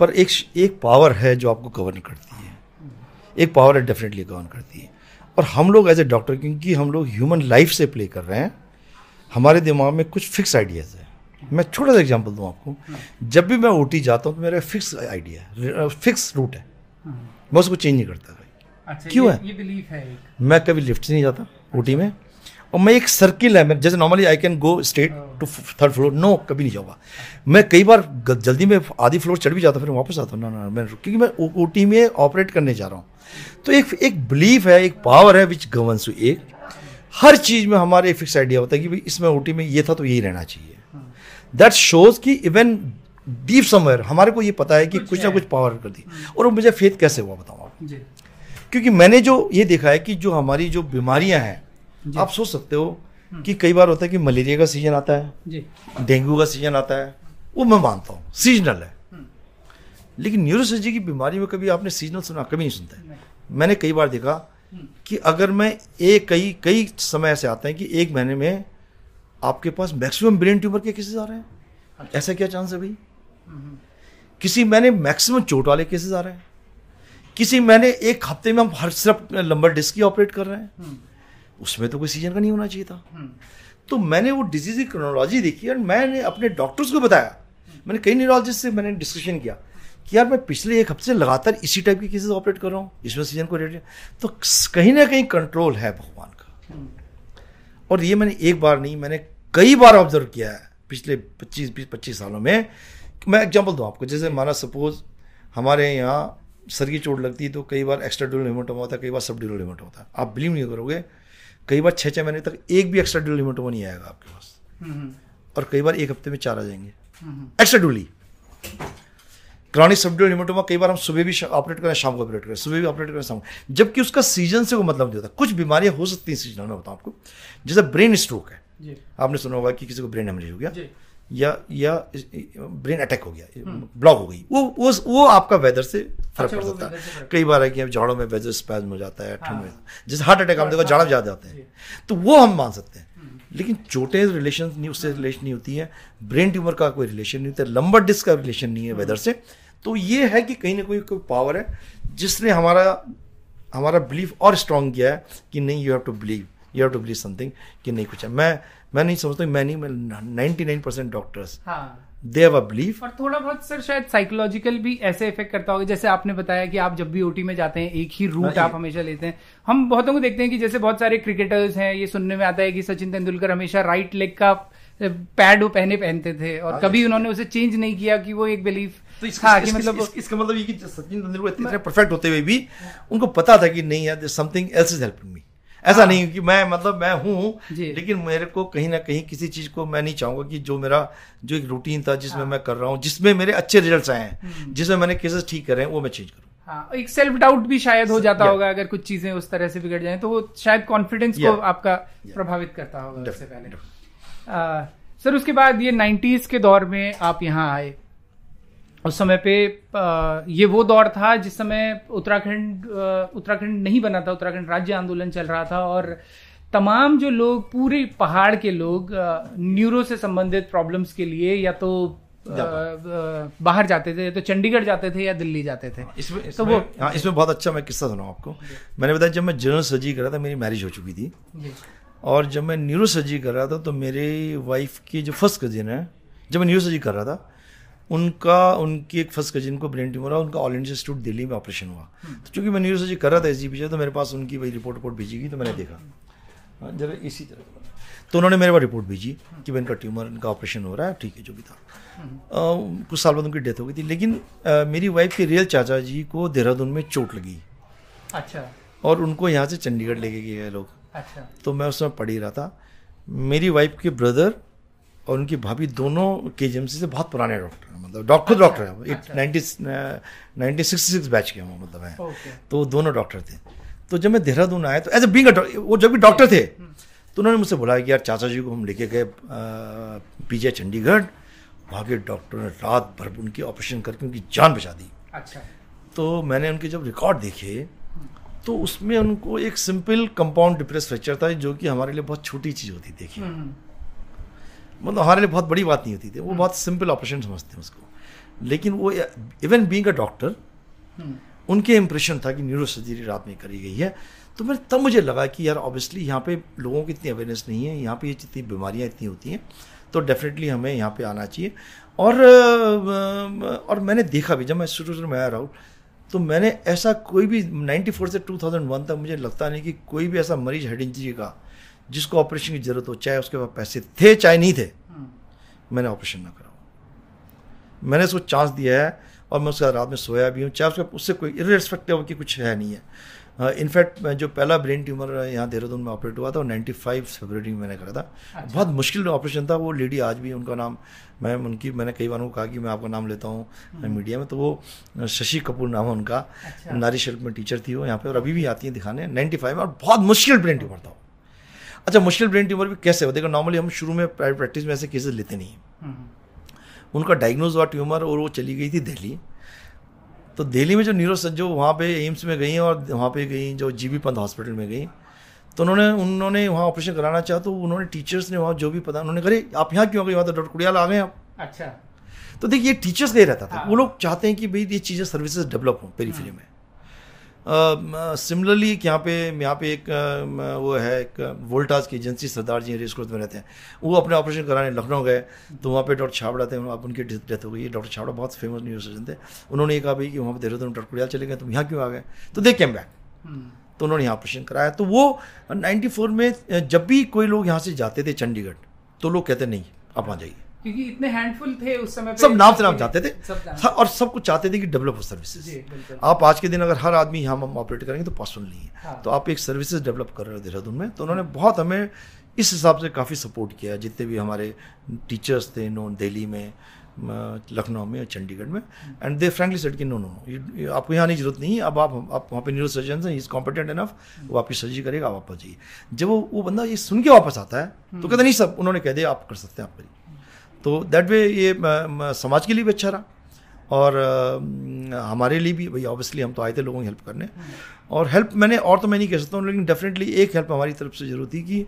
पर एक एक पावर है जो आपको गवर्न करती है। एक पावर है डेफिनेटली गवर्न करती है। और हम लोग एज ए डॉक्टर क्योंकि हम लोग ह्यूमन लाइफ से प्ले कर रहे हैं हमारे दिमाग में कुछ फिक्स आइडियाज़ है। मैं छोटा सा एग्ज़ाम्पल दूँ आपको। जब भी मैं ओटी जाता हूँ तो मेरा फिक्स आइडिया है फिक्स रूट है। मैं उसको चेंज नहीं करता भाई। अच्छा, क्यों है? ये बिलीफ है एक। मैं कभी लिफ्ट से नहीं जाता ओटी में। और मैं एक सर्किल है मैं जैसे normally I can go straight to third floor no कभी नहीं जाऊँगा। मैं कई बार जल्दी में आधी फ्लोर चढ़ भी जाता फिर वापस आता हूँ। ना ना मैं क्योंकि मैं ओ टी में ऑपरेट करने जा रहा हूँ। तो एक एक बिलीफ है एक पावर है विच गवर्नस एक हर चीज़ में हमारे फिक्स आइडिया होता है कि भाई इसमें ओटी में ये था तो यही रहना चाहिए। दैट शोज़ कि इवन डीप समवेयर हमारे को ये पता है कि कुछ ना कुछ पावर कर दी। और मुझे फेथ कैसे हुआ बताऊँ आप? क्योंकि मैंने जो ये देखा है कि जो हमारी जो बीमारियाँ हैं आप सोच सकते हो कि कई बार होता है कि मलेरिया का सीज़न आता है डेंगू का सीज़न आता है वो मैं मानता हूँ सीजनल है। लेकिन न्यूरोसर्जी की बीमारी में कभी आपने सीजनल सुना कभी नहीं सुनते मैंने कई बार देखा कि अगर मैं एक कई कई समय ऐसे आते हैं कि एक महीने में आपके पास मैक्सिमम ब्रेन ट्यूमर के केसेस आ रहे हैं? ऐसा क्या चांस है भाई? किसी मैंने मैक्सिमम चोट वाले केसेस आ रहे हैं। किसी मैंने एक हफ़्ते में हम हर सिर्फ़ लंबर डिस्क की ऑपरेट कर रहे हैं। उसमें तो कोई सीज़न का नहीं होना चाहिए था। तो मैंने वो डिज़ीज़ की क्रोनोलॉजी देखी और मैंने अपने डॉक्टर्स को बताया। मैंने कई न्यूरोलॉजिस्ट से मैंने डिस्कशन किया कि यार मैं पिछले एक हफ़्ते से लगातार इसी टाइप के केसेस ऑपरेट कर रहा हूँ। इसमें सीज़न को रेडियो तो कहीं ना कहीं कंट्रोल है भगवान का। और ये मैंने एक बार नहीं मैंने कई बार ऑब्ज़र्व किया है पिछले पच्चीस बीस पच्चीस सालों में। मैं एग्ज़ाम्पल दूँ आपको जैसे माना सपोज़ हमारे यहाँ सर की चोट लगती है तो कई बार एक्स्ट्रा ड्यूल हेमोटोमा होता है कई बार सब ड्यूल हेमोटोमा होता। है आप बिलीव नहीं करोगे कई बार छः छः महीने तक एक भी एक्स्ट्रा ड्यूल हेमोटोमा नहीं आएगा आपके पास। और कई बार एक हफ़्ते में चार आ जाएँगे। Extra duly chronic subdural haematoma कई बार हम सुबह भी ऑपरेट करें शाम को ऑपरेट करें सुबह भी ऑपरेट करें शाम को। जबकि उसका सीज़न से वो मतलब नहीं होता। कुछ बीमारियाँ हो सकती हैं सीजनल में बताऊँ आपको। जैसे ब्रेन स्ट्रोक है। आपने सुना होगा कि किसी को ब्रेन हेमरेज हो गया या या ब्रेन अटैक हो गया ब्लॉक हो गई। वो वो वो आपका वेदर से फ़र्क अच्छा, पड़ सकता है। कई बार है। कि झाड़ों में वेदर स्पैज्म हो जाता है ठंड हाँ। में जैसे हार्ट अटैक आप देखो झाड़ा ज़्यादा आते हैं। तो वो हम मान सकते हैं। लेकिन चोटें रिलेशन नहीं उससे रिलेशन नहीं होती है। ब्रेन ट्यूमर का कोई रिलेशन नहीं होता लंबर डिस्क का रिलेशन नहीं है वेदर से। तो ये है कि कहीं ना कहीं कोई पावर है जिसने हमारा हमारा बिलीफ और स्ट्रांग किया है कि नहीं you have to believe you have to believe something कि नहीं कुछ है। मैं मैं नहीं समझता मैं नहीं मैं नाइन्टी नाइन परसेंट डॉक्टर्स हाँ। दे हैव अ बिलीफ और थोड़ा बहुत सर शायद साइकोलॉजिकल भी ऐसे इफ़ेक्ट करता होगा। जैसे आपने बताया कि आप जब भी ओटी में जाते हैं एक ही रूट हाँ, आप हमेशा लेते हैं। हम बहुतों को देखते हैं कि जैसे बहुत सारे क्रिकेटर्स हैं ये सुनने में आता है कि सचिन तेंदुलकर हमेशा राइट लेग का पैड वो पहने पहनते थे और हाँ, कभी उन्होंने उसे चेंज नहीं किया कि वो एक बिलीफ तो इसका, हाँ इस, इस, मतलब इस, इसका मतलब ये कि सचिन तेंदुलकर इतने परफेक्ट होते हुए भी उनको पता था कि नहीं यार something else is helping me ऐसा नहीं कि मैं मतलब मैं हूँ लेकिन मेरे को कहीं ना कहीं किसी चीज़ को मैं नहीं चाहूँगा कि जो मेरा जो एक रूटीन था जिसमें हाँ। मैं कर रहा हूँ जिसमें मेरे अच्छे रिजल्ट्स आए हैं जिसमें मैंने केसेस ठीक करे हैं वो मैं चेंज करूँ। हाँ एक सेल्फ डाउट भी शायद हो जाता होगा अगर कुछ चीज़ें उस तरह से बिगड़ जाएँ तो वो शायद कॉन्फिडेंस को आपका. प्रभावित करता होगा उससे पहले। आ, सर उसके बाद ये 90s के दौर में आप यहाँ आए। उस समय पे ये वो दौर था जिस समय उत्तराखंड उत्तराखंड नहीं बना था उत्तराखंड राज्य आंदोलन चल रहा था और तमाम जो लोग पूरे पहाड़ के लोग न्यूरो से संबंधित प्रॉब्लम्स के लिए या तो बाहर जाते थे या तो चंडीगढ़ जाते थे या दिल्ली जाते थे। इसमें इस तो वो- हाँ इसमें बहुत अच्छा मैं किस्सा सुनाऊँ आपको। मैंने बताया जब मैं जनरल सर्जरी कर रहा था मेरी मैरिज हो चुकी थी। और जब मैं न्यूरो सर्जरी कर रहा था तो मेरी वाइफ की जो फ़र्स्ट कजिन है जब मैं न्यूरो सर्जरी कर रहा था उनका उनकी एक फ़र्स्ट कजिन को ब्रेन ट्यूमर हुआ उनका ऑल इंडिया इंस्टीट्यूट दिल्ली में ऑपरेशन हुआ। तो चूँकि मैं न्यूरो सर्जरी कर रहा था एस जी तो मेरे पास उनकी वही रिपोर्ट रिपोर्ट भेजी गई तो मैंने देखा। हाँ, जरा इसी तरह। तो उन्होंने मेरे पास रिपोर्ट भेजी कि भाई इनका ट्यूमर इनका ऑपरेशन हो रहा है ठीक है जो भी था। कुछ साल बाद उनकी डेथ हो गई थी लेकिन मेरी वाइफ के रियल चाचा जी को देहरादून में चोट लगी। अच्छा। और उनको यहाँ से चंडीगढ़ लेके गए लोग। अच्छा। तो मैं उस समय पढ़ ही रहा था। मेरी वाइफ के ब्रदर और उनकी भाभी दोनों के से बहुत पुराने डॉक्टर हैं मतलब डॉक्टर खुद डॉक्टर है। नाइनटी सिक्सटी सिक्स बैच के हैं मतलब है। तो वो दोनों डॉक्टर थे। तो जब मैं देहरादून आया तो एज ए बींग वो जब भी डॉक्टर थे तो उन्होंने मुझसे बोला कि यार चाचा जी को हम लेके गए पीजे चंडीगढ़। वहाँ के डॉक्टर ने रात भर उनकी ऑपरेशन करके उनकी जान बचा दी। अच्छा। तो मैंने उनके जब रिकॉर्ड देखे तो उसमें उनको एक सिंपल कंपाउंड डिप्रेस फ्रैक्चर था जो कि हमारे लिए बहुत छोटी चीज़ होती देखिए। हम्म, मतलब हमारे लिए बहुत बड़ी बात नहीं होती थी। वो बहुत सिंपल ऑपरेशन समझते हैं उसको। लेकिन वो even being a doctor hmm, उनके इंप्रेशन था कि न्यूरो सर्जरी रात में करी गई है। तो मैं तब मुझे लगा कि यार ऑब्वियसली यहाँ पे लोगों की इतनी अवेयरनेस नहीं है यहाँ पे ये जितनी बीमारियाँ इतनी होती हैं तो डेफिनेटली हमें यहाँ पे आना चाहिए। और और मैंने देखा भी जब मैं शुरू शुरू में आया राहुल तो मैंने ऐसा कोई भी 94 से 2001 तक मुझे लगता नहीं कि कोई भी ऐसा मरीज़ हेड इंजरी का जिसको ऑपरेशन की ज़रूरत हो चाहे उसके पास पैसे थे चाहे नहीं थे हम्म, मैंने ऑपरेशन ना कराओ। मैंने उसको चांस दिया है और मैं उसके रात में सोया भी हूँ चाहे उसका उससे कोई इरेस्पेक्टिव की कुछ है नहीं है। इनफैक्ट मैं जो पहला ब्रेन ट्यूमर यहाँ देहरादून में ऑपरेट हुआ था वो नाइन्टी फाइव फेबररी में मैंने करा था। अच्छा। बहुत मुश्किल ऑपरेशन था वो लेडी आज भी उनका नाम मैं उनकी मैंने कई बार कहा कि मैं आपका नाम लेता हूँ मीडिया में तो वो शशि कपूर नाम है उनका अच्छा। नारी शिल्प में टीचर थी वो यहाँ पर और अभी भी आती हैं दिखाने नाइन्टी फाइव और बहुत मुश्किल ब्रेन ट्यूमर था अच्छा मुश्किल ब्रेन ट्यूमर भी कैसे है? नॉर्मली हम शुरू में प्राइवेट प्रैक्टिस में ऐसे केसेस लेते नहीं हैं। उनका डायग्नोज हुआ ट्यूमर और वो चली गई थी दिल्ली। तो दिल्ली में जो न्यूरो जो वहाँ पे एम्स में गई और वहाँ पे गई जो जी बी पंत हॉस्पिटल में गई। तो उन्होंने उन्होंने वहाँ ऑपरेशन कराना चाहा तो उन्होंने टीचर्स ने वहाँ जो भी पता उन्होंने करे आप यहाँ क्यों गए? वहाँ तो डॉक्टर कुड़ियाल आ गए आप। अच्छा। तो देखिए टीचर्स का ही रहता था। हाँ। वो लोग चाहते हैं कि भाई ये चीज़ें सर्विसेज़ डेवलप हों पेरीफेरी में। सिमिलरली यहाँ पे यहाँ पे एक वो है एक वोल्टाज की एजेंसी सरदार जी रेस में रहते हैं। वो अपने ऑपरेशन कराने लखनऊ गए तो वहाँ पे डॉक्टर छाबड़ा थे अब उनकी डेथ हो गई। डॉक्टर छाबड़ा बहुत फ़ेमस न्यूज़ सर्जन थे। उन्होंने ये कहा भाई कि वहाँ पर देहरादून डॉक्टर कुड़ियाल चले गए तुम यहाँ क्यों आ गए? तो दे कैम बैक तो उन्होंने यहाँ ऑपरेशन कराया। तो वो नाइन्टी में जब भी कोई लोग यहाँ से जाते थे चंडीगढ़ तो लोग कहते नहीं आप आ जाइए। क्योंकि इतने हैंडफुल थे उस समय सब नाम से नाम जाते थे। सब और सब कुछ चाहते थे कि डेवलप हो सर्विसेज़ आप आज के दिन अगर हर आदमी यहाँ हम ऑपरेट करेंगे तो पॉसिबल नहीं है। हाँ। तो आप एक सर्विसेज़ डेवलप कर रहे हो देहरादून में तो उन्होंने बहुत हमें इस हिसाब से काफ़ी सपोर्ट किया। जितने भी हमारे टीचर्स थे नो दिल्ली में लखनऊ में चंडीगढ़ में एंड दे फ्रेंकली सेट कि नो नो आपको यहाँ नहीं ज़रूरत नहीं है। अब आप आप वहाँ पे न्यूरो सर्जन हैं इज़ कॉम्पिटेंट इनफ वो आपकी सर्जरी करेगा आप वापस जाइए। जब वो वो बंदा ये सुन के वापस आता है तो हम्म। कहते नहीं सब उन्होंने कह दिया आप कर सकते हैं आप करिए। तो दैट वे ये समाज के लिए भी अच्छा रहा। और हमारे लिए भी भाई ऑब्वियसली हम तो आए थे लोगों की हेल्प करने। और हेल्प मैंने और तो मैं नहीं कह सकता हूँ लेकिन डेफिनेटली एक हेल्प हमारी तरफ़ से ज़रूर थी कि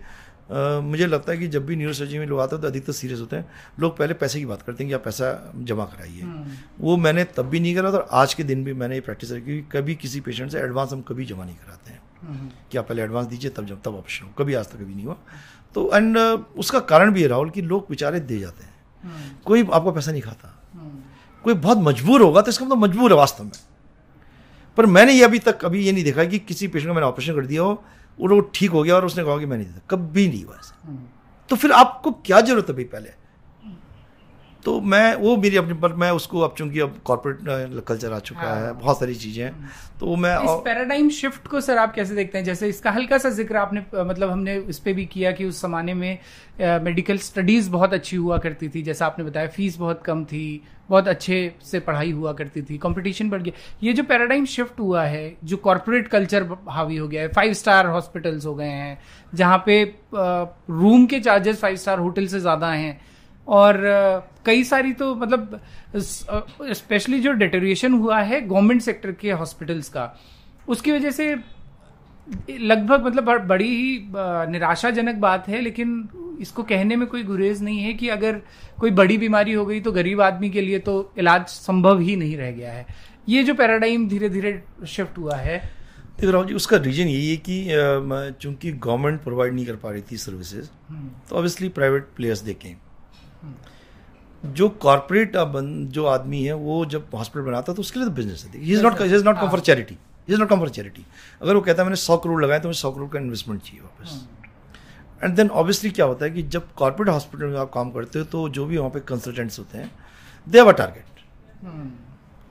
मुझे लगता है कि जब भी न्यूरो सर्जरी में लोग आते हैं तो अधिकतर सीरियस होते हैं। लोग पहले पैसे की बात करते हैं कि आप पैसा जमा कराइए। हम्म। वो मैंने तब भी नहीं करा था और आज के दिन भी मैंने ये प्रैक्टिस रखी कभी किसी पेशेंट से एडवांस हम कभी जमा नहीं कराते हैं। हम्म। कि आप पहले एडवांस दीजिए तब जब तब ऑप्शन हो कभी आज तक कभी नहीं हुआ। तो एंड उसका कारण भी है राहुल कि लोग बेचारे दे जाते हैं। कोई आपका पैसा नहीं खाता। कोई बहुत मजबूर होगा तो इसका मतलब मजबूर है वास्तव में। पर मैंने ये अभी तक कभी ये नहीं देखा कि किसी पेशेंट को मैंने ऑपरेशन कर दिया हो और वो ठीक हो गया और उसने कहा कि मैं नहीं देता कभी नहीं हुआ ऐसा। तो फिर आपको क्या ज़रूरत है भाई पहले? तो मैं वो मेरी अपनी पर मैं उसको अब चूँकि अब कॉर्पोरेट कल्चर आ चुका हाँ, है बहुत सारी चीज़ें। तो मैं इस पैराडाइम शिफ्ट को सर आप कैसे देखते हैं? जैसे इसका हल्का सा ज़िक्र आपने मतलब हमने इस पर भी किया कि उस जमाने में मेडिकल स्टडीज़ बहुत अच्छी हुआ करती थी। जैसा आपने बताया फ़ीस बहुत कम थी बहुत अच्छे से पढ़ाई हुआ करती थी कंपटीशन बढ़ गया। ये जो पैराडाइम शिफ्ट हुआ है जो कॉरपोरेट कल्चर हावी हो गया है फाइव स्टार हॉस्पिटल्स हो गए हैं जहाँ पे रूम के चार्जेस फाइव स्टार होटल से ज़्यादा हैं और कई सारी तो मतलब स्पेशली जो डिटोरिएशन हुआ है गवर्नमेंट सेक्टर के हॉस्पिटल्स का उसकी वजह से लगभग मतलब बड़ी ही निराशाजनक बात है लेकिन इसको कहने में कोई गुरेज नहीं है कि अगर कोई बड़ी बीमारी हो गई तो गरीब आदमी के लिए तो इलाज संभव ही नहीं रह गया है। ये जो पैराडाइम धीरे धीरे शिफ्ट हुआ है। देखो राहुल जी उसका रीजन यही है कि चूँकि गवर्नमेंट प्रोवाइड नहीं कर पा रही थी सर्विसेज़ हम्म। तो ऑब्वियसली प्राइवेट प्लेयर्स देखें। जो कॉर्पोरेट जो आदमी है वो जब हॉस्पिटल बनाता है तो उसके लिए तो बिज़नेस है। Is not is not come for charity is not come for charity अगर वो कहता है मैंने सौ करोड़ लगाए तो मुझे सौ करोड़ का इन्वेस्टमेंट चाहिए वापस. एंड देन ऑब्वियसली क्या होता है कि जब कॉर्पोरेट हॉस्पिटल में आप काम करते हो तो जो भी वहाँ पे कंसल्टेंट्स होते हैं they have a target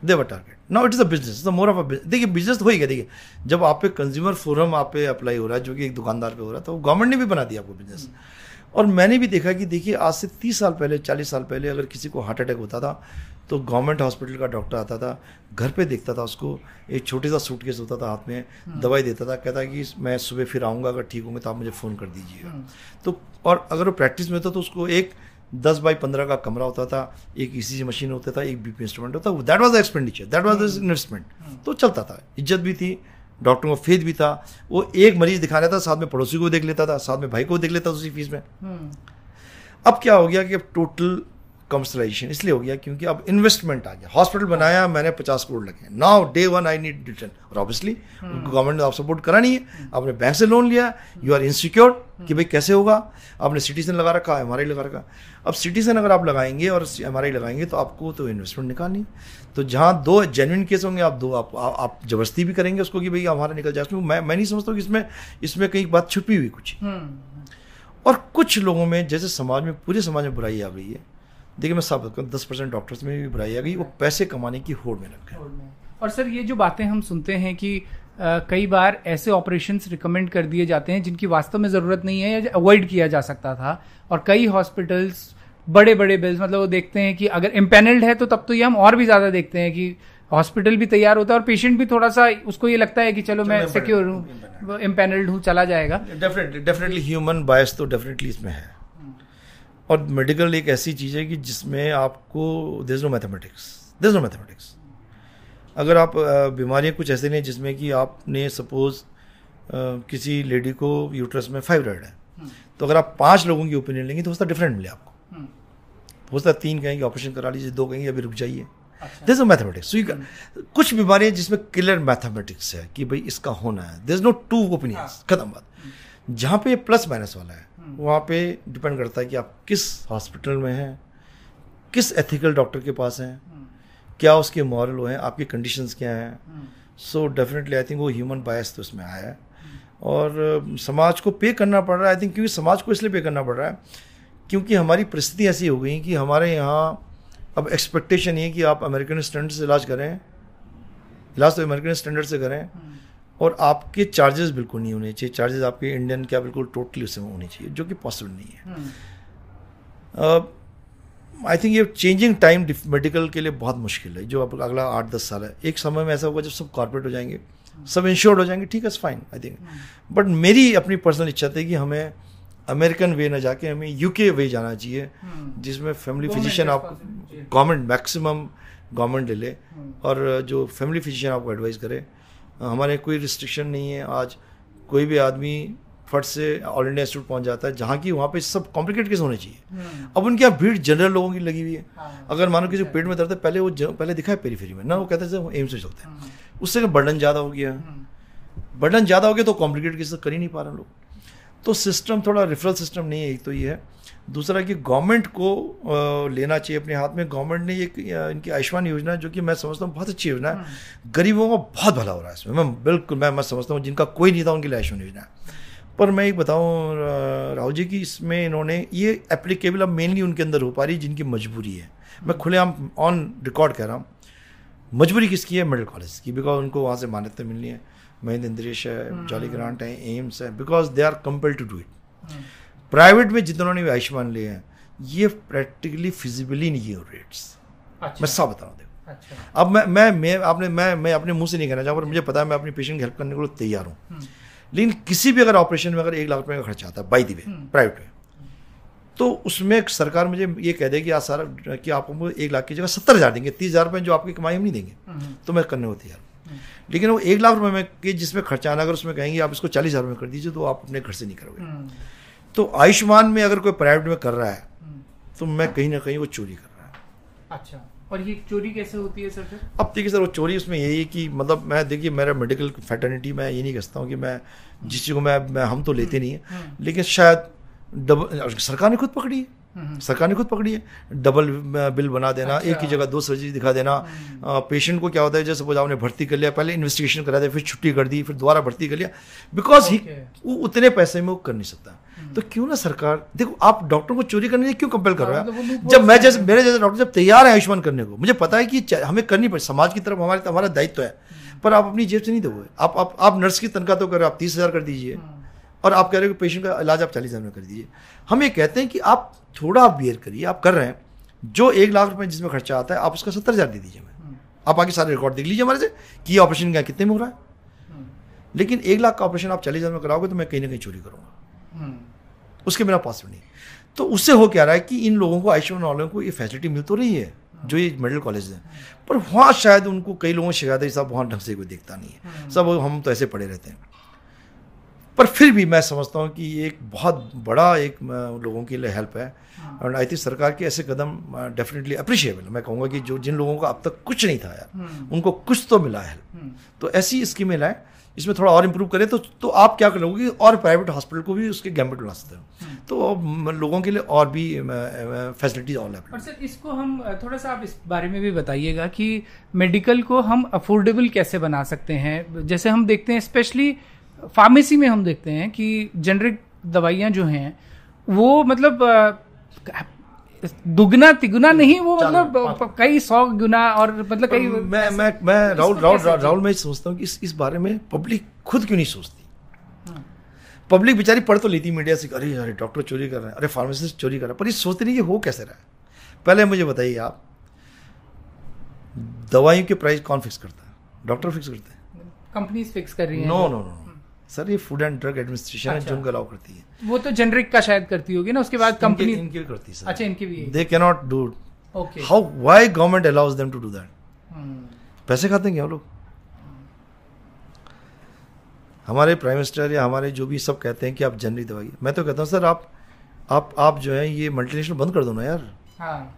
they have a target now it is a business the more of a देखिए बिज़नेस तो हो ही गया। देखिए जब आप पे कंज्यूमर फोरम आप पे अप्लाई हो रहा है जो कि एक दुकानदार पे हो रहा है तो गवर्नमेंट ने भी बना दिया आपको बिज़नेस और मैंने भी देखा कि देखिए आज से तीस साल पहले चालीस साल पहले अगर किसी को हार्ट अटैक होता था तो गवर्नमेंट हॉस्पिटल का डॉक्टर आता था घर पे देखता था उसको एक छोटे सा सूटकेस होता था हाथ में हाँ। दवाई देता था कहता कि मैं सुबह फिर आऊँगा अगर ठीक होंगे तो आप मुझे फ़ोन कर दीजिएगा हाँ। तो और अगर वो प्रैक्टिस में होता तो उसको एक दस बाई पंद्रह का कमरा होता था एक ई मशीन होता था एक बी पी इंस्ट्रूमेंट होता था that was the expenditure that was the investment तो चलता था इज़्ज़त भी थी डॉक्टर को फेद भी था वो एक मरीज़ दिखा रहा था साथ में पड़ोसी को देख लेता था साथ में भाई को देख लेता था उसी फ़ीस में हाँ। अब क्या हो गया कि अब टोटल कमर्शलाइजेशन इसलिए हो गया क्योंकि अब इन्वेस्टमेंट आ गया। हॉस्पिटल बनाया मैंने पचास करोड़ लगे now day one I need return और ऑब्वियसली गवर्नमेंट ने आप सपोर्ट करा नहीं है। आपने बैंक से लोन लिया यू आर इनसिक्योर कि भाई कैसे होगा? आपने सिटीजन लगा रखा एम लगा रखा। अब सिटीजन अगर आप लगाएँगे और एम लगाएँगे तो आपको तो इन्वेस्टमेंट निकालनी तो जहाँ दो जेन्यून केस होंगे आप दो आप आप ज़बरदस्ती भी करेंगे उसको कि भाई हमारा निकल जाए। मैं मैं नहीं समझता कि इसमें इसमें कहीं बात छुपी हुई कुछ। हम्म। और कुछ लोगों में जैसे समाज में पूरे समाज में बुराई आ गई है। देखिए मैं सब दस परसेंट डॉक्टर्स में भी बुराई आ गई वो पैसे कमाने की होड़ में लग गए। और सर ये जो बातें हम सुनते हैं कि कई बार ऐसे ऑपरेशन रिकमेंड कर दिए जाते हैं जिनकी वास्तव में ज़रूरत नहीं है या अवॉइड किया जा सकता था। और कई हॉस्पिटल्स बड़े बड़े बिल्स मतलब वो देखते हैं कि अगर इम्पेनल्ड है तो तब तो ये हम और भी ज़्यादा देखते हैं कि हॉस्पिटल भी तैयार होता है और पेशेंट भी थोड़ा सा उसको ये लगता है कि चलो मैं सिक्योर हूँ इम्पेनल्ड हूँ चला जाएगा। डेफिनेटली डेफिनेटली ह्यूमन बायस तो डेफिनेटली इसमें है। और मेडिकल एक ऐसी चीज़ है कि जिसमें आपको there no mathematics there no mathematics अगर आप बीमारियाँ कुछ ऐसे नहीं जिसमें कि आपने सपोज़ किसी लेडी को यूट्रस में फाइब्रॉइड है हम्म। तो अगर आप पाँच लोगों की ओपिनियन लेंगे तो उसका डिफरेंट मिले आपको। हम्म। हो सकता है तीन कहेंगे ऑपरेशन करा लीजिए दो कहेंगे अभी रुक जाइए। दिस मैथमेटिक्स कुछ बीमारियाँ जिसमें क्लियर मैथमेटिक्स है कि भाई इसका होना है। दिस नो टू ओपिनियन खत्म बात। जहाँ पे प्लस माइनस वाला है हम्म। वहाँ पे डिपेंड करता है कि आप किस हॉस्पिटल में हैं किस एथिकल डॉक्टर के पास हैं क्या उसके मॉरल हैं आपकी कंडीशंस क्या हैं। सो डेफिनेटली आई थिंक वो ह्यूमन बायस तो उसमें आया है। और समाज को पे करना पड़ रहा है। आई थिंक क्योंकि समाज को इसलिए पे करना पड़ रहा है क्योंकि हमारी परिस्थिति ऐसी हो गई कि हमारे यहाँ अब एक्सपेक्टेशन ये कि आप अमेरिकन स्टैंडर्ड से इलाज करें। इलाज तो अमेरिकन स्टैंडर्ड से करें। और आपके चार्जेस बिल्कुल नहीं होने चाहिए। चार्जेस आपके इंडियन क्या बिल्कुल टोटली उसमें होने चाहिए जो कि पॉसिबल नहीं है। आई थिंक ये चेंजिंग टाइम मेडिकल के लिए बहुत मुश्किल है। जो अब अगला आठ दस साल है। एक समय में ऐसा होगा जब सब कॉर्पोरेट हो जाएँगे सब इंश्योर्ड हो जाएँगे ठीक है फाइन आई थिंक बट मेरी अपनी पर्सनल इच्छा थी कि हमें अमेरिकन वे ना जाके हमें यूके वे जाना चाहिए hmm. जिसमें फैमिली फिजिशियन आप गवर्नमेंट मैक्सिमम गवर्नमेंट ले ले hmm. और जो फैमिली फिजिशियन आपको एडवाइस करे। हमारे कोई रिस्ट्रिक्शन नहीं है आज कोई भी आदमी फट से ऑल इंडिया इंस्टीट्यूट पहुँच जाता है जहाँ की वहाँ पे सब कॉम्प्लिकेट केस होने चाहिए हम्म। अब उनकी यहाँ भीड़ जनरल लोगों की लगी हुई है हाँ। अगर मानो किसी पेट में दर्द है पहले वो पहले दिखा है पेरीफेरी में ना वो कहते हैं एम्स में चलते हैं हम्म। उससे बर्डन ज़्यादा हो गया बर्डन हम्म। ज़्यादा हो गया तो कॉम्प्लिकेट केस कर ही नहीं पा रहे लोग तो सिस्टम थोड़ा रेफरल सिस्टम नहीं है एक तो ये है दूसरा कि गवर्नमेंट को लेना चाहिए अपने हाथ में। गवर्नमेंट ने एक इनकी आयुष्मान योजना जो कि मैं समझता हूँ बहुत अच्छी योजना है। गरीबों का बहुत भला हो रहा है इसमें। मैं बिल्कुल मैं मैं समझता हूँ जिनका कोई नहीं था उनके लिए आयुष्मान योजना पर मैं एक बताऊँ राहुल जी की इसमें इन्होंने ये एप्लीकेबल अब मेनली उनके अंदर हो पा रही जिनकी मजबूरी है। मैं खुलेआम ऑन रिकॉर्ड कह रहा हूँ मजबूरी किसकी है? मिडिल कॉलेज की बिकॉज़ उनको वहाँ से मान्यता मिलनी है। महेंद्र इंद्रेश है जॉली हम्म। ग्रांट है एम्स है because they are compel to do it private में जितनों ने भी आयुष्मान लिए हैं ये प्रैक्टिकली फिजिबली नहीं है रेट्स अच्छा। मैं सब बता रहा हूँ अच्छा। अब मैं मैं मैं आपने मैं मैं अपने मुँह से नहीं कहना चाहूँ पर मुझे पता है मैं अपने पेशेंट की हेल्प करने के लिए तैयार हूँ हम्म। लेकिन किसी भी अगर ऑपरेशन में अगर एक लाख रुपए का खर्चा आता है बाई दी वे प्राइवेट में तो उसमें सरकार मुझे ये कह देगी आज सारा कि आप एक लाख की जगह सत्तर हज़ार देंगे तीस हज़ार रुपये जो आपकी कमाई हम नहीं देंगे हम्म। तो मैं करने होती यार लेकिन वो एक लाख रुपये में कि जिसमें खर्चा आना अगर उसमें कहेंगे आप इसको चालीस हज़ार में कर दीजिए तो आप अपने घर से नहीं करोगे हम्म। तो आयुष्मान में अगर कोई प्राइवेट में कर रहा है हम्म। तो मैं कहीं ना कहीं वो चोरी कर रहा है अच्छा और ये चोरी कैसे होती है सर फिर अब देखिए सर वो चोरी उसमें यही है कि मतलब मैं देखिए मेरा मेडिकल फैटर्निटी मैं ये नहीं कहता हूँ कि मैं जिस चीज़ को मैं, मैं हम तो लेते नहीं है हम्म। लेकिन शायद डबल सरकार ने खुद पकड़ी है हम्म। सरकार ने खुद पकड़ी है डबल बिल बना देना अच्छा। एक ही जगह दो सर्जरी दिखा देना पेशेंट हम्म। को क्या होता है जैसे सपोज़ आपने भर्ती कर लिया पहले इन्वेस्टिगेशन करा दिया फिर छुट्टी कर दी फिर दोबारा भर्ती कर लिया बिकॉज़ ही वो उतने पैसे में वो कर नहीं सकता हम्म। तो क्यों ना सरकार देखो आप डॉक्टर को चोरी करने क्यों कंपेल कर रहे हो हाँ, मतलब जब मैं जैसे मेरे जैसे डॉक्टर जब तैयार है आयुष्मान करने को मुझे पता है कि हमें करनी पड़े समाज की तरफ़ हमारे हमारा दायित्व है। पर आप अपनी जेब से नहीं दोगे। आप आप आप नर्स की तनख्वाह तो करो आप तीस हज़ार कर दीजिए। और आप कह रहे हो कि पेशेंट का इलाज आप चालीस हज़ार में कर दीजिए। हम ये कहते हैं कि आप थोड़ा आप बियर करिए आप कर रहे हैं। जो एक लाख रुपए जिसमें खर्चा आता है आप उसका सत्तर हज़ार दे दीजिए मैं हम्म। आप आगे सारे रिकॉर्ड देख लीजिए हमारे से कि ऑपरेशन क्या कितने में हो रहा है। लेकिन एक लाख का ऑपरेशन आप चालीस हज़ार में कराओगे तो मैं कहीं ना कहीं चोरी करूँगा। उसके बिना पॉसिबल नहीं। तो उससे हो क्या रहा है कि इन लोगों को आयुष्मान वालों को ये फैसिलिटी मिल तो रही है जो ये मेडिकल कॉलेज है। पर वहाँ शायद उनको कई लोगों को शिकायत है साहब वहाँ ढंग से कोई देखता नहीं है। सब हम तो ऐसे पड़े रहते हैं। पर फिर भी मैं समझता हूँ कि ये एक बहुत बड़ा एक लोगों के लिए हेल्प है। और आई थिंक सरकार के ऐसे कदम डेफिनेटली अप्रिशिएबल मैं कहूँगा कि जो जिन लोगों का अब तक कुछ नहीं था यार हम्म। उनको कुछ तो मिला है हम्म। तो ऐसी स्कीमें लाएँ इसमें थोड़ा और इम्प्रूव करें तो तो आप क्या करोगे और प्राइवेट हॉस्पिटल को भी उसके गैम्बेट बना सकते हो। हम्म। तो लोगों के लिए और भी फैसिलिटीज़ और और सर इसको हम थोड़ा सा आप इस बारे में भी बताइएगा कि मेडिकल को हम अफोर्डेबल कैसे बना सकते हैं? जैसे हम देखते हैं स्पेशली फार्मेसी में हम देखते हैं कि जेनरिक दवाइयाँ जो हैं वो मतलब दुगना तिगुना नहीं वो मतलब कई सौ गुना और मतलब कई मैं मैं मैं राहुल राहुल राहुल मैं सोचता हूँ कि इस इस बारे में पब्लिक खुद क्यों नहीं सोचती? पब्लिक बेचारी पढ़ तो लेती मीडिया से अरे अरे डॉक्टर चोरी कर रहे हैं अरे फार्मासिस्ट चोरी कर रहे हैं पर ये सोचते नहीं कि हो कैसे रहा है। पहले मुझे बताइए आप दवाइयों के प्राइस कौन फिक्स करता है? डॉक्टर फिक्स करते हैं? कंपनीज़ फिक्स कर रही हैं नो नो नो सर ये फ़ूड एंड ड्रग एडमिनिस्ट्रेशन है अच्छा। जो उनको अलाउ करती है। वो तो जेनरिक का शायद करती होगी ना उसके बाद कंपनी इनके, इनके भी करती है अच्छा इनकी भी they can not do okay how why government allows them to do that पैसे खाते हैं क्या लोग? हमारे प्राइम मिनिस्टर या हमारे जो भी सब कहते हैं कि आप जनरिक दवाई मैं तो कहता हूँ सर आप आप आप जो है ये मल्टीनेशनल बंद कर दो ना यार। हाँ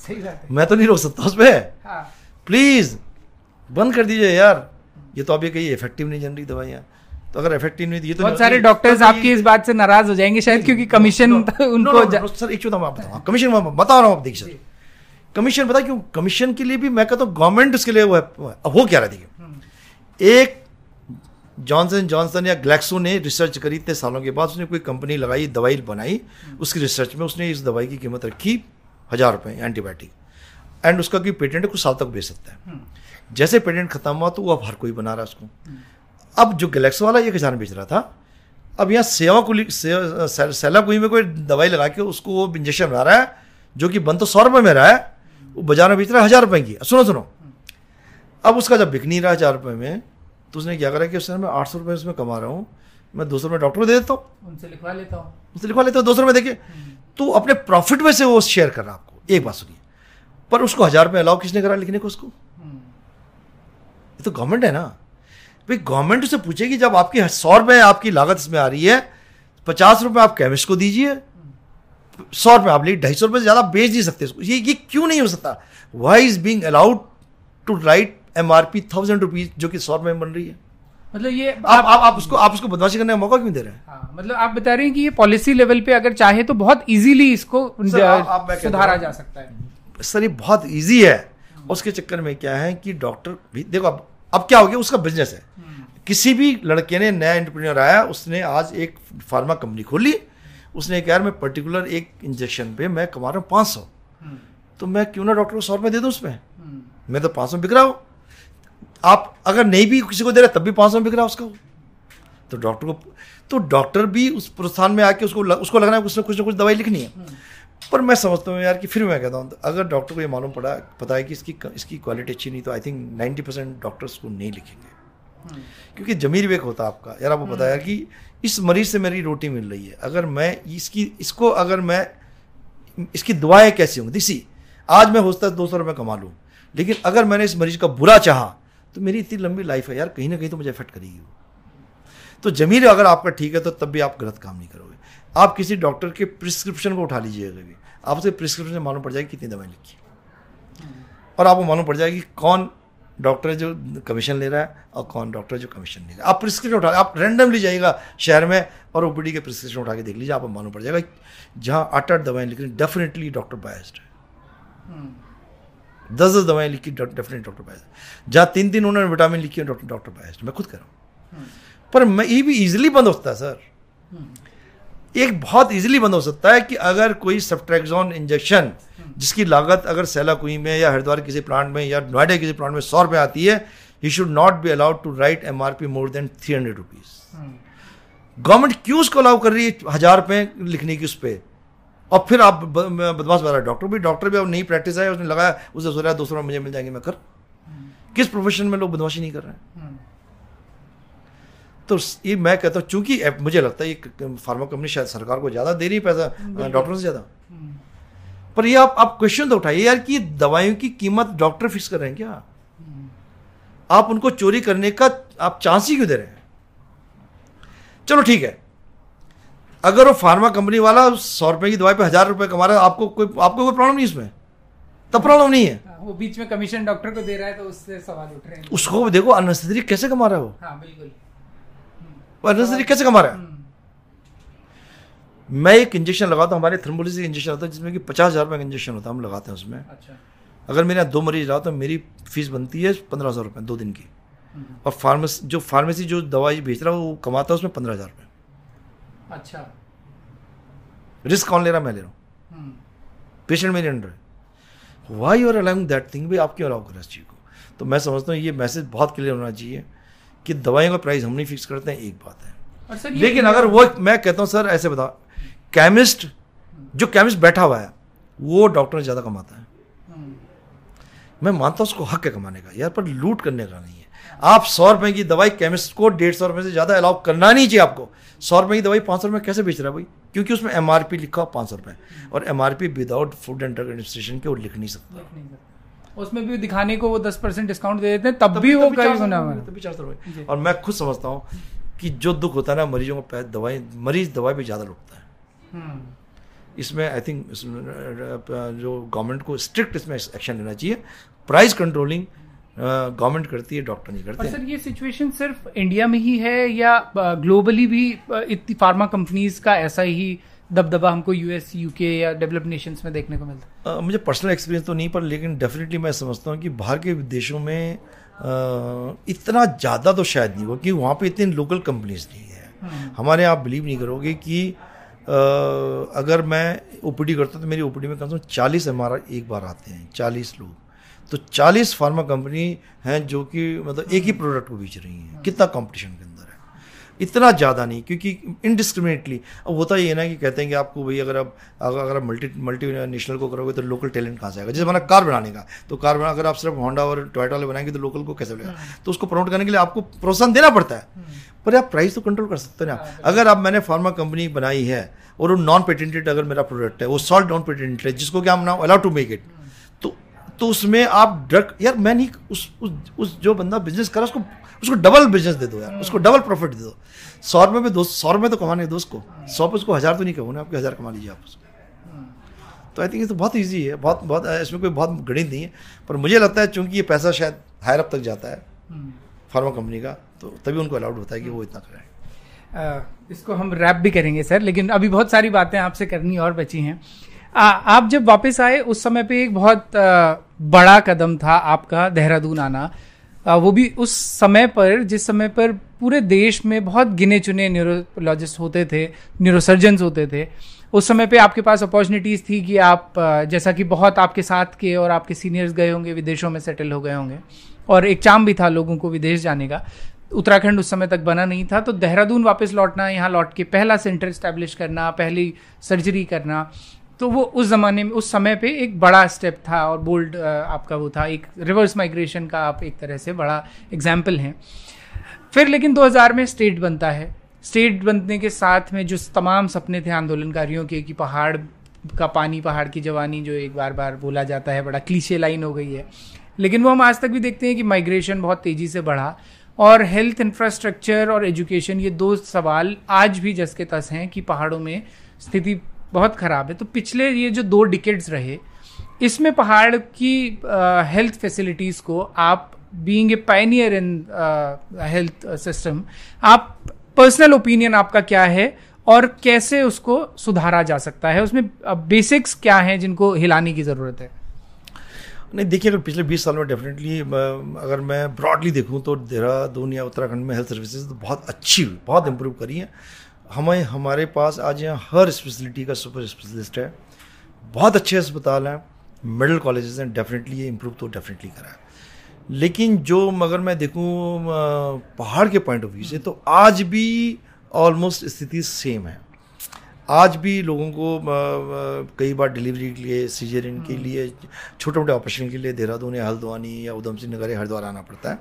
सही बात है। मैं तो नहीं रोक सकता उस पर हाँ। प्लीज़ बंद कर दीजिए यार। ये तो आप ये कहिए इफ़ेक्टिव नहीं जनरिक दवाइयाँ। तो अगर इफ़ेक्टिव नहीं तो ये तो बहुत सारे डॉक्टर्स आपकी इस बात से नाराज़ हो जाएँगे शायद क्योंकि कमिशन उनको सर एक चीज़ मैं कमीशन बता रहा हूँ आप देखिए सर। कमीशन पता क्यों? कमीशन के लिए भी मैं कहता हूँ गवर्नमेंट उसके लिए वो है अब हो क्या रहा देखिए। एक जॉनसन जॉनसन या ग्लैक्सो ने रिसर्च करी इतने सालों के बाद उसने कोई कंपनी लगाई दवाई बनाई उसकी रिसर्च में उसने इस दवाई की कीमत रखी हज़ार रुपये एंटीबायोटिक एंड उसका कोई पेटेंट कुछ साल तक बेच सकता है। जैसे पेटेंट खत्म हुआ तो वो अब हर कोई बना रहा है उसको। अब जो गैलेक्सो वाला ये किसान बेच रहा था अब यहाँ सेवा कुली से, सेला कुई में कोई दवाई लगा के उसको वो इंजेक्शन बना रहा है जो कि बंद तो सौ रुपये में रहा है वो बाज़ार में बेच रहा है हज़ार रुपये की। सुनो सुनो। अब उसका जब बिक नहीं रहा हज़ार रुपये में तो उसने क्या करा कि उसने मैं आठ सौ रुपये उसमें कमा रहा हूँ मैं दो सौ रुपये डॉक्टर को दे देता हूँ। उनसे लिखवा लेता हूँ। उनसे लिखवा लेता हूँ दो सौ रुपये देखिए तो अपने प्रॉफिट में से वो शेयर कर रहा है आपको एक बात सुनिए। पर उसको हज़ार रुपये अलाउ किसने करा लिखने को उसको? ये तो गवर्नमेंट है ना। भाई गवर्नमेंट उससे पूछेगी जब आपकी सौ रुपये आपकी लागत इसमें आ रही है पचास रुपये आप केमिस्ट को दीजिए सौ रुपये आप लीजिए ढाई सौ रुपये से ज़्यादा बेच नहीं सकते ये ये क्यों नहीं हो सकता? Why is being allowed to write M R P thousand rupees जो कि सौ रुपये में बन रही है? मतलब ये आप आप आप उसको आप उसको बदमाशी करने का मौका क्यों दे रहे हैं? हाँ, मतलब आप बता रहे हैं कि ये पॉलिसी लेवल पे अगर चाहे तो बहुत इजीली इसको आप- आप सुधारा जा सकता है। सर ये बहुत इजी है। उसके चक्कर में क्या है कि डॉक्टर भी देखो अब अब क्या हो गया? उसका बिज़नेस है। किसी भी लड़के ने नया एंटरप्रेन्योर आया उसने आज एक फार्मा कंपनी खोली। उसने कहा यार मैं पर्टिकुलर एक इंजेक्शन पे मैं कमा रहा हूँ पाँच सौ। तो मैं क्यों ना डॉक्टर को सौ रुपये दे दूँ उसमें? मैं तो पाँच सौ बिक रहा हूँ। आप अगर नहीं भी किसी को दे रहे तब भी पाँच सौ बिक रहा उसका। तो डॉक्टर को तो डॉक्टर भी उस प्रोत्साहन में आके उसको लग, उसको लगना है उसने कुछ ना कुछ दवाई लिखनी है। पर मैं समझता हूँ यार कि फिर मैं कहता हूँ अगर डॉक्टर को ये मालूम पड़ा पता है कि इसकी इसकी क्वालिटी अच्छी नहीं तो I think ninety percent doctors को नहीं लिखेंगे। क्योंकि जमीर वेक होता है आपका। यार आपको पता है यार कि इस मरीज़ से मेरी रोटी मिल रही है। अगर मैं इसकी इसको अगर मैं इसकी दुआएँ कैसी होंगी? दिसी आज मैं हो सकता है दो सौ रुपये कमा लूँ लेकिन अगर मैंने इस मरीज़ का बुरा चाहा तो मेरी इतनी लंबी लाइफ है यार कहीं ना कहीं तो मुझे अफेक्ट करेगी वो। तो जमीर अगर आपका ठीक है तो तब भी आप गलत काम नहीं करोगे। आप किसी डॉक्टर के प्रिस्क्रिप्शन को उठा लीजिएगा भी आप उसे प्रिस्क्रिप्शन से मालूम पड़ जाएगी कितनी दवाएँ लिखी और आपको मालूम पड़ जाएगी कौन डॉक्टर जो कमीशन ले रहा है और कौन डॉक्टर जो कमीशन ले रहा। है आप प्रिस्क्रिप्शन उठा, आप रैंडमली जाइएगा शहर में और ओपीडी के प्रिस्क्रिप्शन उठा के देख लीजिए, आपको मालूम पड़ जाएगा जहाँ आठ आठ दवाएँ लिख रही डेफिनेटली डॉक्टर बायस्ड है। दस दस दवाएँ लिखी डेफिनेटली डॉक्टर बायस्ड जहाँ तीन तीन उन्होंने विटामिन लिखी है डॉक्टर बायस्ड मैं खुद कह रहा हूँ। पर मैं ये भी इजीली बंद होता है सर एक बहुत इजीली बंद हो सकता है कि अगर कोई सब्ट्रैक्जोन इंजेक्शन जिसकी लागत अगर सैला कुई में या हरिद्वार किसी प्लांट में या नोएडा किसी प्लांट में सौ रुपये आती है he should not be allowed to write M R P more than three hundred rupees government क्यों उसको अलाउ कर रही है हज़ार रुपये लिखने की उस पर और फिर आप बदमाश बता रहे डॉक्टर भी डॉक्टर भी अब नई प्रैक्टिस है उसने लगाया उसे सोचा दो सौ रुपये मुझे मिल जाएँगे मैं कर. किस प्रोफेशन में लोग बदमाशी नहीं कर रहे हैं? तो ये मैं कहता हूँ चूँकि मुझे लगता है ये फार्मा कंपनी शायद सरकार को ज़्यादा दे रही है पैसा डॉक्टरों से ज़्यादा। पर ये आप आप क्वेश्चन तो उठाइए यार कि दवाइयों की कीमत डॉक्टर फिक्स कर रहे हैं क्या? आप उनको चोरी करने का आप चांस ही क्यों दे रहे हैं? चलो ठीक है। अगर वो फार्मा कंपनी वाला सौ रुपए की दवाई पे हज़ार रुपए कमा रहा है आपको कोई आपको कोई प्रॉब्लम नहीं इसमें? तब प्रॉब्लम नहीं है। हाँ, वो बीच में कमीशन डॉक्टर को दे रहा है तो उससे सवाल उठ रहे हैं। उसको देखो अननेसेसरी कैसे कमा रहा है वो? हाँ बिल्कुल। वो अननेसेसरी कैसे कमा रहा है? मैं एक इंजेक्शन लगाता हूँ हमारे थर्मोलिसिस इंजेक्शन होता है जिसमें कि पचास हज़ार रुपये का इंजेक्शन होता है हम लगाते हैं उसमें। अच्छा। अगर मेरे यहाँ दो मरीज़ रहा तो मेरी फ़ीस बनती है पंद्रह सौ रुपये दो दिन की। और फार्मेसी जो फार्मेसी जो दवाई बेच रहा है वो कमाता है उसमें पंद्रह हज़ार रुपये अच्छा। रिस्क कौन ले रहा है? मैं ले रहा हूँ। हम्म, पेशेंट मेरे अंडर है। Why you're allowing that thing भाई आप क्यों अलाउ करें इस चीज़ को? तो मैं समझता हूँ ये मैसेज बहुत क्लियर होना चाहिए। कि दवाइयों का प्राइस हम नहीं फिक्स करते हैं एक बात है। लेकिन अगर वो मैं कहता हूँ सर ऐसे बताओ केमिस्ट जो केमिस्ट बैठा हुआ है वो डॉक्टर ज़्यादा कमाता है। हम्म। मैं मानता हूँ उसको हक है कमाने का यार पर लूट करने का नहीं है। आप सौ रुपए की दवाई केमिस्ट को डेढ़ सौ रुपए से ज़्यादा अलाउ करना नहीं चाहिए आपको। सौ रुपए की दवाई पाँच सौ रुपये कैसे बेच रहा है भाई? क्योंकि उसमें एमआरपी लिखा पाँच सौ रुपये और MRP without food and drug administration के वो लिख नहीं सकता। उसमें भी दिखाने को वो दस परसेंट डिस्काउंट दे देते हैं तब, तब भी वो कई होना तभी चार सौ रुपये। और मैं खुद समझता हूँ कि जो दुख होता है ना मरीजों को दवाई मरीज़ दवाई भी ज़्यादा लुटता है। हम्म। इसमें आई थिंक जो गवर्नमेंट को स्ट्रिक्ट इसमें एक्शन लेना चाहिए। प्राइस कंट्रोलिंग गवर्नमेंट करती है डॉक्टर नहीं करते सर ये सिचुएशन सिर्फ़ इंडिया में ही है या ग्लोबली भी इतनी फार्मा कंपनीज़ का ऐसा ही दबदबा हमको यूएस यूके या डेवलप नेशंस में देखने को मिलता है। मुझे पर्सनल एक्सपीरियंस तो नहीं पर लेकिन डेफिनेटली मैं समझता हूँ कि बाहर के देशों में आ, इतना ज़्यादा तो शायद नहीं होगा कि वहाँ पे इतनी लोकल कंपनीज़ नहीं है। हम्म। हमारे आप बिलीव नहीं करोगे कि आ, अगर मैं ओपीडी करता हूँ तो मेरी ओपीडी में कम से कम चालीस एम एक बार आते हैं चालीस लोग। तो 40 फार्मा कंपनी हैं जो कि मतलब एक ही प्रोडक्ट को बेच रही हैं। कितना कंपटीशन के अंदर? इतना ज़्यादा नहीं क्योंकि इनडिस्क्रिमिनेटली अब होता ये ना कि कहते हैं कि आपको भाई अगर आप अगर आप मल्टी मल्टी नेशनल को करोगे तो लोकल टैलेंट कहाँ से आएगा? जैसे मैंने कार बनाने का तो कार बना अगर आप सिर्फ़ होंडा और टोयटा वाले बनाएँगे तो लोकल को कैसे मिलेगा? तो उसको प्रमोट करने के लिए आपको प्रोत्साहन देना पड़ता है। पर आप प्राइस तो कंट्रोल कर सकते हैं ना। अगर आप मैंने फार्मा कंपनी बनाई है और वो नॉन पेटेंटेड अगर मेरा प्रोडक्ट है वो सॉल्ट नॉन पेटेंटेड है जिसको क्या हम now allow to make it तो उसमें आप ड्रग यार मैं नहीं उस उस, उस जो बंदा बिज़नेस कर उसको उसको डबल बिज़नेस दे दो यार उसको डबल प्रॉफिट दे दो। सौ रुपये में दो सौ रुपये तो कमाने दो उसको सौ पे उसको हज़ार तो नहीं कहो ना आपके हज़ार कमा लीजिए आप उसको। तो आई थिंक ये तो बहुत ईजी है बहुत बहुत इसमें कोई बहुत गणित नहीं है पर मुझे लगता है चूँकि ये पैसा शायद हायर अप तक जाता है फार्मा कंपनी का तो तभी उनको अलाउड होता है कि वो इतना करें। इसको हम रैप भी करेंगे सर लेकिन अभी बहुत सारी बातें आपसे करनी और बची हैं। आ, आप जब वापस आए उस समय पे एक बहुत आ, बड़ा कदम था आपका देहरादून आना। वो भी उस समय पर, जिस समय पर पूरे देश में बहुत गिने चुने न्यूरोलॉजिस्ट होते थे न्यूरोसर्जन होते थे, उस समय पे आपके पास अपॉर्चुनिटीज़ थी कि आप जैसा कि बहुत आपके साथ के और आपके सीनियर्स गए होंगे, विदेशों में सेटल हो गए होंगे, और एक चाम भी था लोगों को विदेश जाने का। उत्तराखंड उस समय तक बना नहीं था तो देहरादून वापस लौटना, यहाँ लौट के पहला सेंटर स्टैब्लिश करना, पहली सर्जरी करना तो वो उस जमाने में, उस समय पे एक बड़ा स्टेप था और बोल्ड आपका वो था। एक रिवर्स माइग्रेशन का आप एक तरह से बड़ा एग्ज़ाम्पल हैं। फिर लेकिन 2000 में स्टेट बनता है। स्टेट बनने के साथ में जो तमाम सपने थे आंदोलनकारियों के कि पहाड़ का पानी, पहाड़ की जवानी जो एक बार बार बोला जाता है, बड़ा क्लीशे लाइन हो गई है। लेकिन वो हम आज तक भी देखते हैं कि माइग्रेशन बहुत तेज़ी से बढ़ा और हेल्थ इंफ्रास्ट्रक्चर और एजुकेशन ये दो सवाल आज भी जस के तस हैं कि पहाड़ों में स्थिति बहुत ख़राब है। तो पिछले ये जो दो डिकेट्स रहे इसमें पहाड़ की हेल्थ uh, फैसिलिटीज़ को आप being a pioneer in health system आप पर्सनल ओपिनियन आपका क्या है और कैसे उसको सुधारा जा सकता है उसमें बेसिक्स क्या हैं जिनको हिलाने की ज़रूरत है? नहीं देखिए पिछले 20 साल में डेफिनेटली अगर मैं ब्रॉडली देखूँ तो देहरादून या उत्तराखंड में हेल्थ सर्विसेज़ तो बहुत अच्छी बहुत इंप्रूव करी है। हमें हमारे पास आज यहाँ हर स्पेशलिटी का सुपर स्पेशलिस्ट है। बहुत अच्छे अस्पताल हैं। मेडल कॉलेजेस हैं। डेफिनेटली ये इम्प्रूव तो डेफिनेटली करा है। लेकिन जो मगर मैं देखूँ पहाड़ के पॉइंट ऑफ़ व्यू से तो आज भी ऑलमोस्ट स्थिति सेम है। आज भी लोगों को कई बार डिलीवरी के लिए सीजरिन के हम्म। लिए छोटे मोटे ऑपरेशन के लिए देहरादून या हल्द्वानी या उधम सिंह नगर या हरिद्वार आना पड़ता है।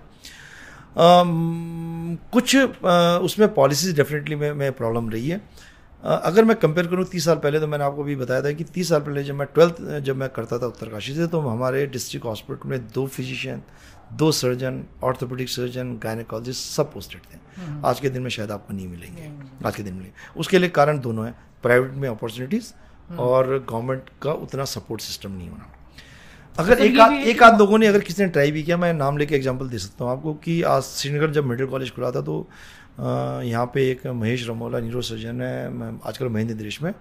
कुछ उसमें पॉलिसीज़ डेफिनेटली में, में प्रॉब्लम रही है अगर मैं कंपेयर करूँ तीस साल पहले तो मैंने आपको भी बताया था कि तीस साल पहले जब मैं ट्वेल्थ जब मैं करता था उत्तरकाशी से तो हमारे डिस्ट्रिक्ट हॉस्पिटल में दो फिजिशियन दो सर्जन ऑर्थोपेडिक सर्जन गायनेकोलॉजिस्ट सब पोस्टेड थे हम्म। आज के दिन में शायद आपको नहीं मिलेंगे। आज के दिन में उसके लिए कारण दोनों हैं प्राइवेट में अपॉर्चुनिटीज़ हम्म। और गवर्नमेंट का उतना सपोर्ट सिस्टम नहीं होना अगर तो एक आध एक आध लोगों ने अगर किसी ने ट्राई भी किया मैं नाम लेके एग्जांपल दे सकता हूँ आपको कि आज श्रीनगर जब मेडिकल कॉलेज खुला था तो यहाँ पे एक महेश रमोला न्यूरो सर्जन है आजकल महेंद्र देश में।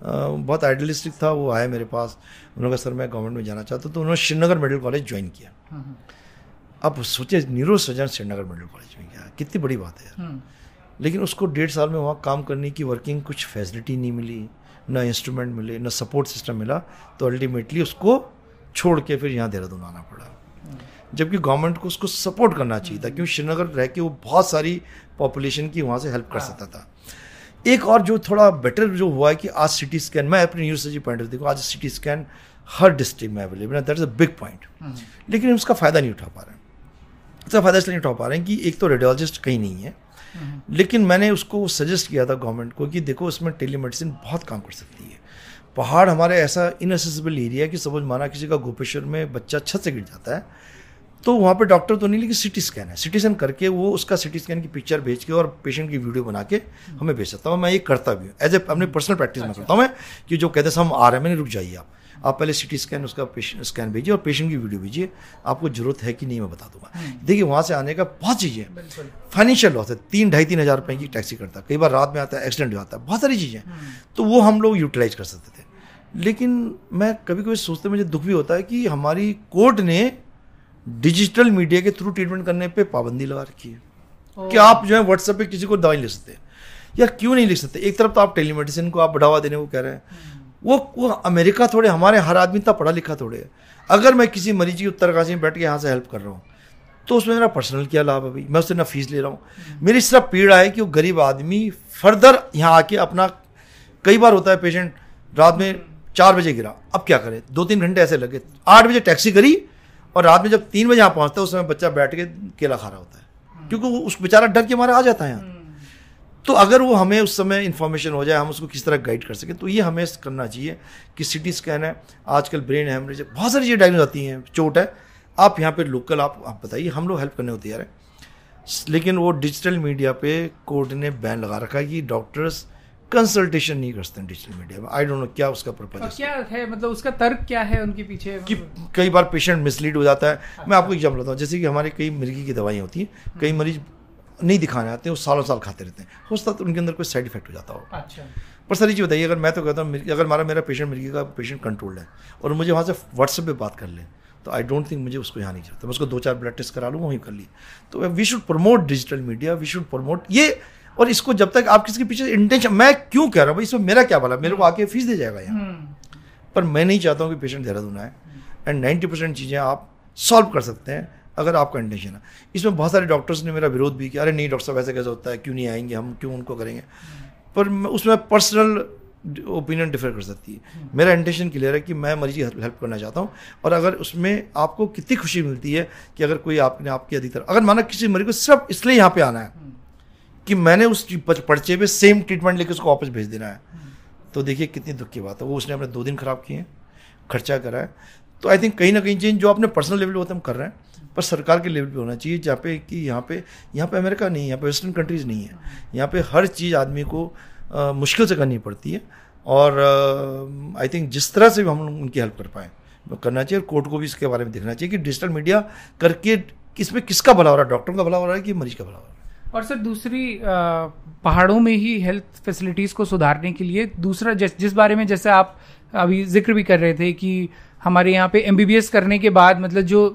बहुत आइडियलिस्टिक था वो आया मेरे पास। उन्होंने कहा सर मैं गवर्नमेंट में जाना चाहता तो उन्होंने श्रीनगर मेडिकल कॉलेज ज्वाइन किया। हाँ, हाँ। अब सोचे neuro surgeon Srinagar medical college में गया कितनी बड़ी बात है यार। हाँ। लेकिन उसको डेढ़ साल में वहाँ काम करने की वर्किंग कुछ फैसिलिटी नहीं मिली ना इंस्ट्रूमेंट मिले ना सपोर्ट सिस्टम मिला। तो अल्टीमेटली उसको छोड़ के फिर यहाँ देहरादून आना पड़ा। जबकि गवर्नमेंट को उसको सपोर्ट करना चाहिए था क्योंकि श्रीनगर रह के वो बहुत सारी पॉपुलेशन की वहाँ से हेल्प कर सकता था। एक और जो थोड़ा बेटर जो हुआ है कि आज सिटी स्कैन मैं अपनी यूनिवर्सिटी पॉइंट ऑफ़ देखो आज सिटी स्कैन हर डिस्ट्रिक्ट में अवेलेबल है that is a big point लेकिन उसका फ़ायदा नहीं उठा पा रहे हैं। उसका फ़ायदा इसलिए नहीं उठा पा रहे हैं कि एक तो रेडियोलॉजिस्ट कहीं नहीं है हम्म। लेकिन मैंने उसको सजेस्ट किया था गवर्नमेंट को कि देखो इसमें टेलीमेडिसिन बहुत काम कर सकती है। पहाड़ हमारे ऐसा इनएसेसिबल एरिया है कि समझ माना किसी का गोपेश्वर में बच्चा छत से गिर जाता है। तो वहाँ पे डॉक्टर तो नहीं लेकिन सिटी स्कैन है। सिटी स्कैन करके वो उसका सिटी स्कैन की पिक्चर भेज के और पेशेंट की वीडियो बना के हमें भेज सकता हूँ। मैं ये करता भी हूँ। एज ए अपनी पर्सनल प्रैक्टिस में करता हूँ मैं कि जो कहते हैं हम आ रहे हैं मैंने रुक जाइए आप। आप पहले सिटी स्कैन उसका पेशेंट स्कैन भेजिए और पेशेंट की वीडियो भेजिए। आपको ज़रूरत है कि नहीं मैं बता दूँगा। हम्म। देखिए वहाँ से आने का बहुत चीज़ें फाइनेंशियल लॉस है। तीन ढाई तीन हज़ार रुपये की टैक्सी करता है। कई बार रात में आता है एक्सीडेंट हो जाता है। बहुत सारी चीज़ें हम्म। तो वो हम लोग यूटिलाइज कर सकते थे। लेकिन मैं कभी कभी सोचते मुझे दुख भी होता है कि हमारी कोर्ट ने डिजिटल मीडिया के थ्रू ट्रीटमेंट करने पे पाबंदी लगा रखी है। कि आप जो है व्हाट्सएप पे किसी को दवाई ले सकते? हैं या क्यों नहीं लिख सकते? एक तरफ़ तो आप टेलीमेडिसिन को आप बढ़ावा देने को कह रहे हैं। वो वो अमेरिका थोड़े हमारे हर आदमी इतना पढ़ा लिखा थोड़े है। अगर मैं किसी मरीज़ की उत्तरकाशी में बैठ के यहाँ से हेल्प कर रहा हूँ तो उसमें मेरा पर्सनल क्या लाभ है भाई? मैं उससे ना फ़ीस ले रहा हूँ। मेरी इस सिर्फ़ पीड़ा है कि वो गरीब आदमी फर्दर यहाँ आके अपना कई बार होता है पेशेंट रात में चार बजे गिरा। अब क्या करें? दो तीन घंटे ऐसे लगे। आठ बजे टैक्सी करी और रात में जब तीन बजे यहाँ पहुँचता है, उस समय बच्चा बैठ के केला खा रहा होता है। क्योंकि वो उस बेचारा डर के मारे आ जाता है यहाँ। तो अगर वो हमें उस समय इन्फॉर्मेशन हो जाए, हम उसको किस तरह गाइड कर सकें तो ये हमें करना चाहिए कि सिटी स्कैन है, आजकल ब्रेन हेमरेज बहुत सारी चीज़ें डायग्नोज आती हैं, चोट है। आप यहाँ पे लोकल आप आप बताइए, हम लोग हेल्प करने को तैयार है। लेकिन वो डिजिटल मीडिया पे कोर्ट ने बैन लगा रखा है कि डॉक्टर्स कंसल्टेशन नहीं करते हैं डिजिटल मीडिया में। आई डोंट नो क्या उसका पर्पज है। क्या है? मतलब उसका तर्क क्या है उनके पीछे? कि कई बार पेशेंट मिसलीड हो जाता है। अच्छा। मैं आपको एग्ज़ाम्पल बताऊँ जैसे कि हमारे कई मिर्गी की दवाइयाँ होती हैं कई हम्म। मरीज़ नहीं दिखाने आते हैं वो सालों साल खाते रहते हैं। हो सकता तो उनके अंदर कोई साइड इफ़ेक्ट हो जाता हो। अच्छा। पर सर चीज़ बताइए अगर मैं तो कहता हूँ अगर हमारा मेरा पेशेंट मिर्गी का पेशेंट कंट्रोल्ड है और मुझे वहाँ से व्हाट्सएप पे बात कर लें तो आई डोंट थिंक मुझे उसको यहाँ नहीं चाहिए मैं उसको दो चार ब्लड टेस्ट करा लूँ वहीं कर ली। तो we should promote digital media we should promote ये और इसको जब तक आप किसी के पीछे इंटेंशन मैं क्यों कह रहा हूँ भाई इसमें मेरा क्या भला मेरे को आके फ़ीस दे जाएगा यहाँ। हम्म। पर मैं नहीं चाहता हूँ कि पेशेंट देहरादून आए। एंड नाइन्टी परसेंट चीज़ें आप सॉल्व कर सकते हैं अगर आपका इंटेंशन है। इसमें बहुत सारे डॉक्टर्स ने मेरा विरोध भी किया। अरे नहीं डॉक्टर साहब ऐसे कैसे होता है? क्यों नहीं आएँगे हम? क्यों उनको करेंगे? पर उसमें पर्सनल ओपिनियन डिफर कर सकती है। मेरा इंटेंशन क्लियर है कि मैं मरीज़ की हेल्प करना चाहता हूँ। और अगर उसमें आपको कितनी खुशी मिलती है कि अगर कोई आपने आपकी अधिकतर अगर माना किसी मरीज़ को सिर्फ़ इसलिए यहाँ पे आना है कि मैंने उस पर्चे पे सेम ट्रीटमेंट लेके उसको वापस भेज देना है। तो देखिए कितनी दुख की बात है। वो उसने अपने दो दिन खराब किए हैं खर्चा करा है। तो आई थिंक कहीं ना कहीं चेंज जो अपने पर्सनल लेवल पे होता हम कर रहे हैं पर सरकार के लेवल पे होना चाहिए जहाँ पे कि यहाँ पे यहाँ पे अमेरिका नहीं है यहाँ पे वेस्टर्न कंट्रीज़ नहीं है। यहाँ पे हर चीज़ आदमी को आ, मुश्किल से करनी पड़ती है। और आई थिंक जिस तरह से भी हम उनकी हेल्प कर पाएँ करना चाहिए और कोर्ट को भी इसके बारे में देखना चाहिए कि डिजिटल मीडिया करके इसमें किसका भला हो रहा है डॉक्टरों का भला हो रहा है कि मरीज़ का भला हो रहा है। और सर दूसरी पहाड़ों में ही हेल्थ फैसिलिटीज़ को सुधारने के लिए दूसरा जिस जिस बारे में जैसे आप अभी ज़िक्र भी कर रहे थे कि हमारे यहाँ पे एमबीबीएस करने के बाद मतलब जो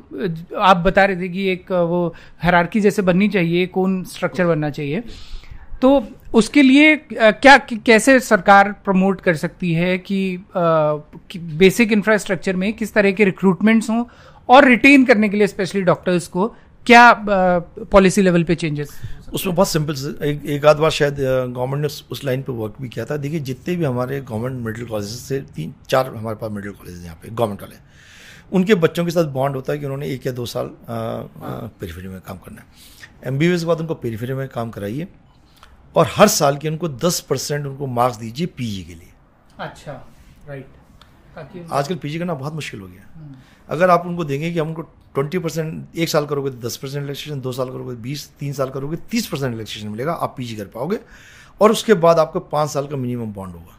आप बता रहे थे कि एक वो हरारकी जैसे बननी चाहिए कौन स्ट्रक्चर बनना चाहिए। तो उसके लिए क्या कैसे सरकार प्रमोट कर सकती है कि, कि बेसिक इंफ्रास्ट्रक्चर में किस तरह के रिक्रूटमेंट्स हों और रिटेन करने के लिए स्पेशली डॉक्टर्स को क्या पॉलिसी लेवल पे चेंजेस उसमें बहुत सिंपल एक, एक आध बार शायद गवर्नमेंट ने उस लाइन पे वर्क भी किया था। देखिए जितने भी हमारे गवर्नमेंट मेडिकल कॉलेज से तीन चार हमारे पास मेडिकल कॉलेज यहाँ पे गवर्नमेंट वाले। उनके बच्चों के साथ बॉन्ड होता है कि उन्होंने एक या दो साल पेरीफेरी में काम करना है। एमबीबीएस के बाद उनको पेरीफेरी में काम कराइए और हर साल के उनको दस परसेंट उनको मार्क्स दीजिए पीजी के लिए। अच्छा राइट आजकल पीजी करना बहुत मुश्किल हो गया। हम्म। अगर आप उनको देंगे कि हमको ट्वेंटी परसेंट एक साल करोगे तो दस परसेंट रिलैक्सेशन दो साल करोगे बीस, तीन साल करोगे तीस परसेंट रिलैक्सेशन मिलेगा, आप पीजी कर पाओगे। और उसके बाद आपको पाँच साल का मिनिमम बॉन्ड होगा।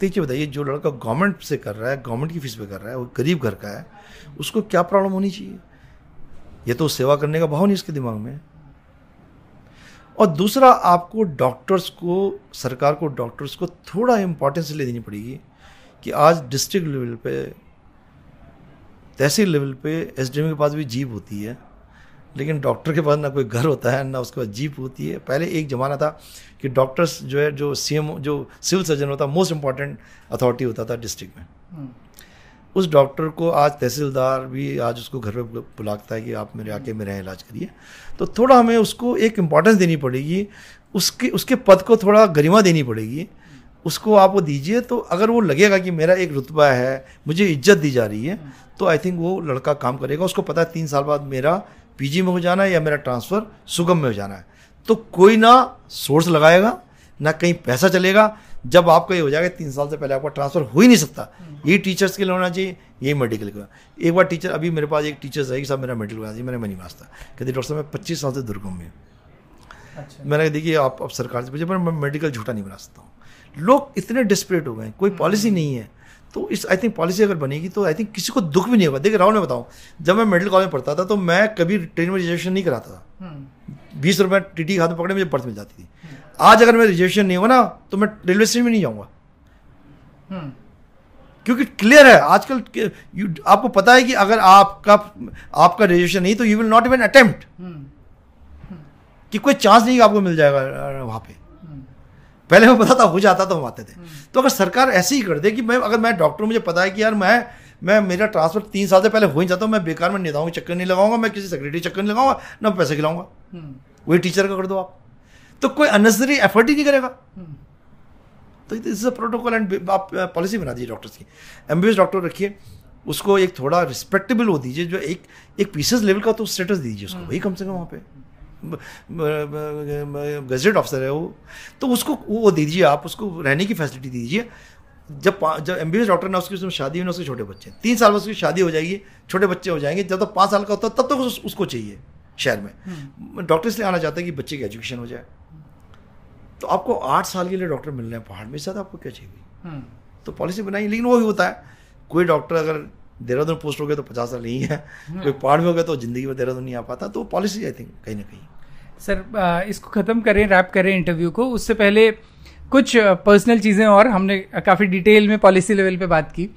देखिए बताइए, जो लड़का गवर्नमेंट से कर रहा है गवर्नमेंट की फ़ीस पे कर रहा है, वो गरीब घर का है, उसको क्या प्रॉब्लम होनी चाहिए? ये तो सेवा करने का भाव नहीं उसके दिमाग में। और दूसरा, आपको डॉक्टर्स को, सरकार को डॉक्टर्स को थोड़ा इंपॉर्टेंस ले देनी पड़ेगी कि आज डिस्ट्रिक्ट लेवल पे तहसील लेवल पे एसडीएम के पास भी जीप होती है लेकिन डॉक्टर के पास ना कोई घर होता है ना उसके पास जीप होती है। पहले एक ज़माना था कि डॉक्टर्स जो है जो सीएम जो सिविल सर्जन होता मोस्ट इंपॉर्टेंट अथॉरिटी होता था डिस्ट्रिक्ट में। हम्म। उस डॉक्टर को आज तहसीलदार भी आज उसको घर पे बुलाता है कि आप मेरे आके मेरा इलाज करिए। तो थोड़ा हमें उसको एक इम्पॉर्टेंस देनी पड़ेगी उसके उसके पद को थोड़ा गरिमा देनी पड़ेगी उसको आप वो दीजिए तो अगर वो लगेगा कि मेरा एक रुतबा है मुझे इज़्ज़त दी जा रही है तो आई थिंक वो लड़का काम करेगा। उसको पता है तीन साल बाद मेरा पीजी में हो जाना है या मेरा ट्रांसफ़र सुगम में हो जाना है। तो कोई ना सोर्स लगाएगा ना कहीं पैसा चलेगा। जब आपका ये हो जाएगा तीन साल से पहले आपका ट्रांसफ़र हो ही नहीं सकता। ये टीचर्स के लिए होना चाहिए यही मेडिकल का एक बार टीचर अभी मेरे पास एक टीचर है कि साहब मेरा मेडिकल चाहिए मैंने मनी वास्ता कहते डॉक्टर साहब मैं पच्चीस साल से दुर्गम में अच्छा। मैंने देखिए आप अब सरकार से पूछे पर मैं मेडिकल झूठा नहीं बना सकता हूँ। लोग इतने डिस्परेट हो गए कोई पॉलिसी हम्म। नहीं है। तो इस आई थिंक पॉलिसी अगर बनेगी तो आई थिंक किसी को दुख भी नहीं होगा। देखिए राहुल मैं बताऊँ जब मैं मेडिकल कॉलेज में पढ़ता था तो मैं कभी ट्रेन में रिजर्वेशन नहीं कराता था। हम्म। बीस रुपये टी टी हाथ में पकड़े मुझे बर्थ मिल जाती थी। आज अगर मैं रिजर्वेशन नहीं हुआ ना तो मैं रेलवे स्टेशन में नहीं जाऊँगा। हम्म। क्योंकि क्लियर है आजकल आपको पता है कि अगर आपका आपका रिजर्वेशन नहीं तो you will not even attempt कि कोई चांस नहीं आपको मिल जाएगा वहाँ पे। पहले मैं पता था हो जाता तो हम आते थे। तो अगर सरकार ऐसे ही कर दे कि मैं अगर मैं डॉक्टर मुझे पता है कि यार मैं मैं मेरा ट्रांसफ़र तीन साल से पहले हो ही जाता हूँ मैं बेकार में नेताओं के चक्कर नहीं लगाऊँगा मैं किसी सेक्रेटरी चक्कर नहीं लगाऊँगा ना पैसे खिलाऊँगा। हम्म। वही टीचर का कर दो आप। तो कोई अननेसरी एफर्ट ही नहीं करेगा। हम्म। तो इज़ अ प्रोटोकॉल एंड आप पॉलिसी बना दीजिए डॉक्टर्स की। एम डॉक्टर रखिए उसको एक थोड़ा रिस्पेक्टेबल हो दीजिए जो एक एक पीसेस लेवल का तो स्टेटस दीजिए उसको हम्म। वही कम से कम वहाँ पे। गजट ऑफिसर है वो तो उसको वो दे दीजिए आप उसको रहने की फैसिलिटी दीजिए। जब जब एम डॉक्टर ना उसकी उसमें शादी हुई उसके छोटे बच्चे तीन साल में उसकी शादी हो जाएगी छोटे बच्चे हो जाएँगे जब तक तो पाँच साल का होता है तब तक तो उसको चाहिए शहर में। Doctor hmm. इसलिए आना चाहता है कि बच्चे की एजुकेशन हो जाए। तो आपको आठ साल के लिए डॉक्टर मिल रहे हैं पहाड़ में ज़्यादा आपको क्या चाहिए? हम्म। तो पॉलिसी बनाई लेकिन वो भी होता है कोई डॉक्टर अगर देहरादून पोस्ट हो गया तो पचास साल नहीं है। हम्म। कोई पहाड़ में हो गया तो ज़िंदगी में देहरादून नहीं आ पाता तो पॉलिसी आई थिंक कहीं ना कहीं। सर इसको ख़त्म करें रैप करें इंटरव्यू को। उससे पहले कुछ पर्सनल चीज़ें और हमने काफ़ी डिटेल में पॉलिसी लेवल पे बात की।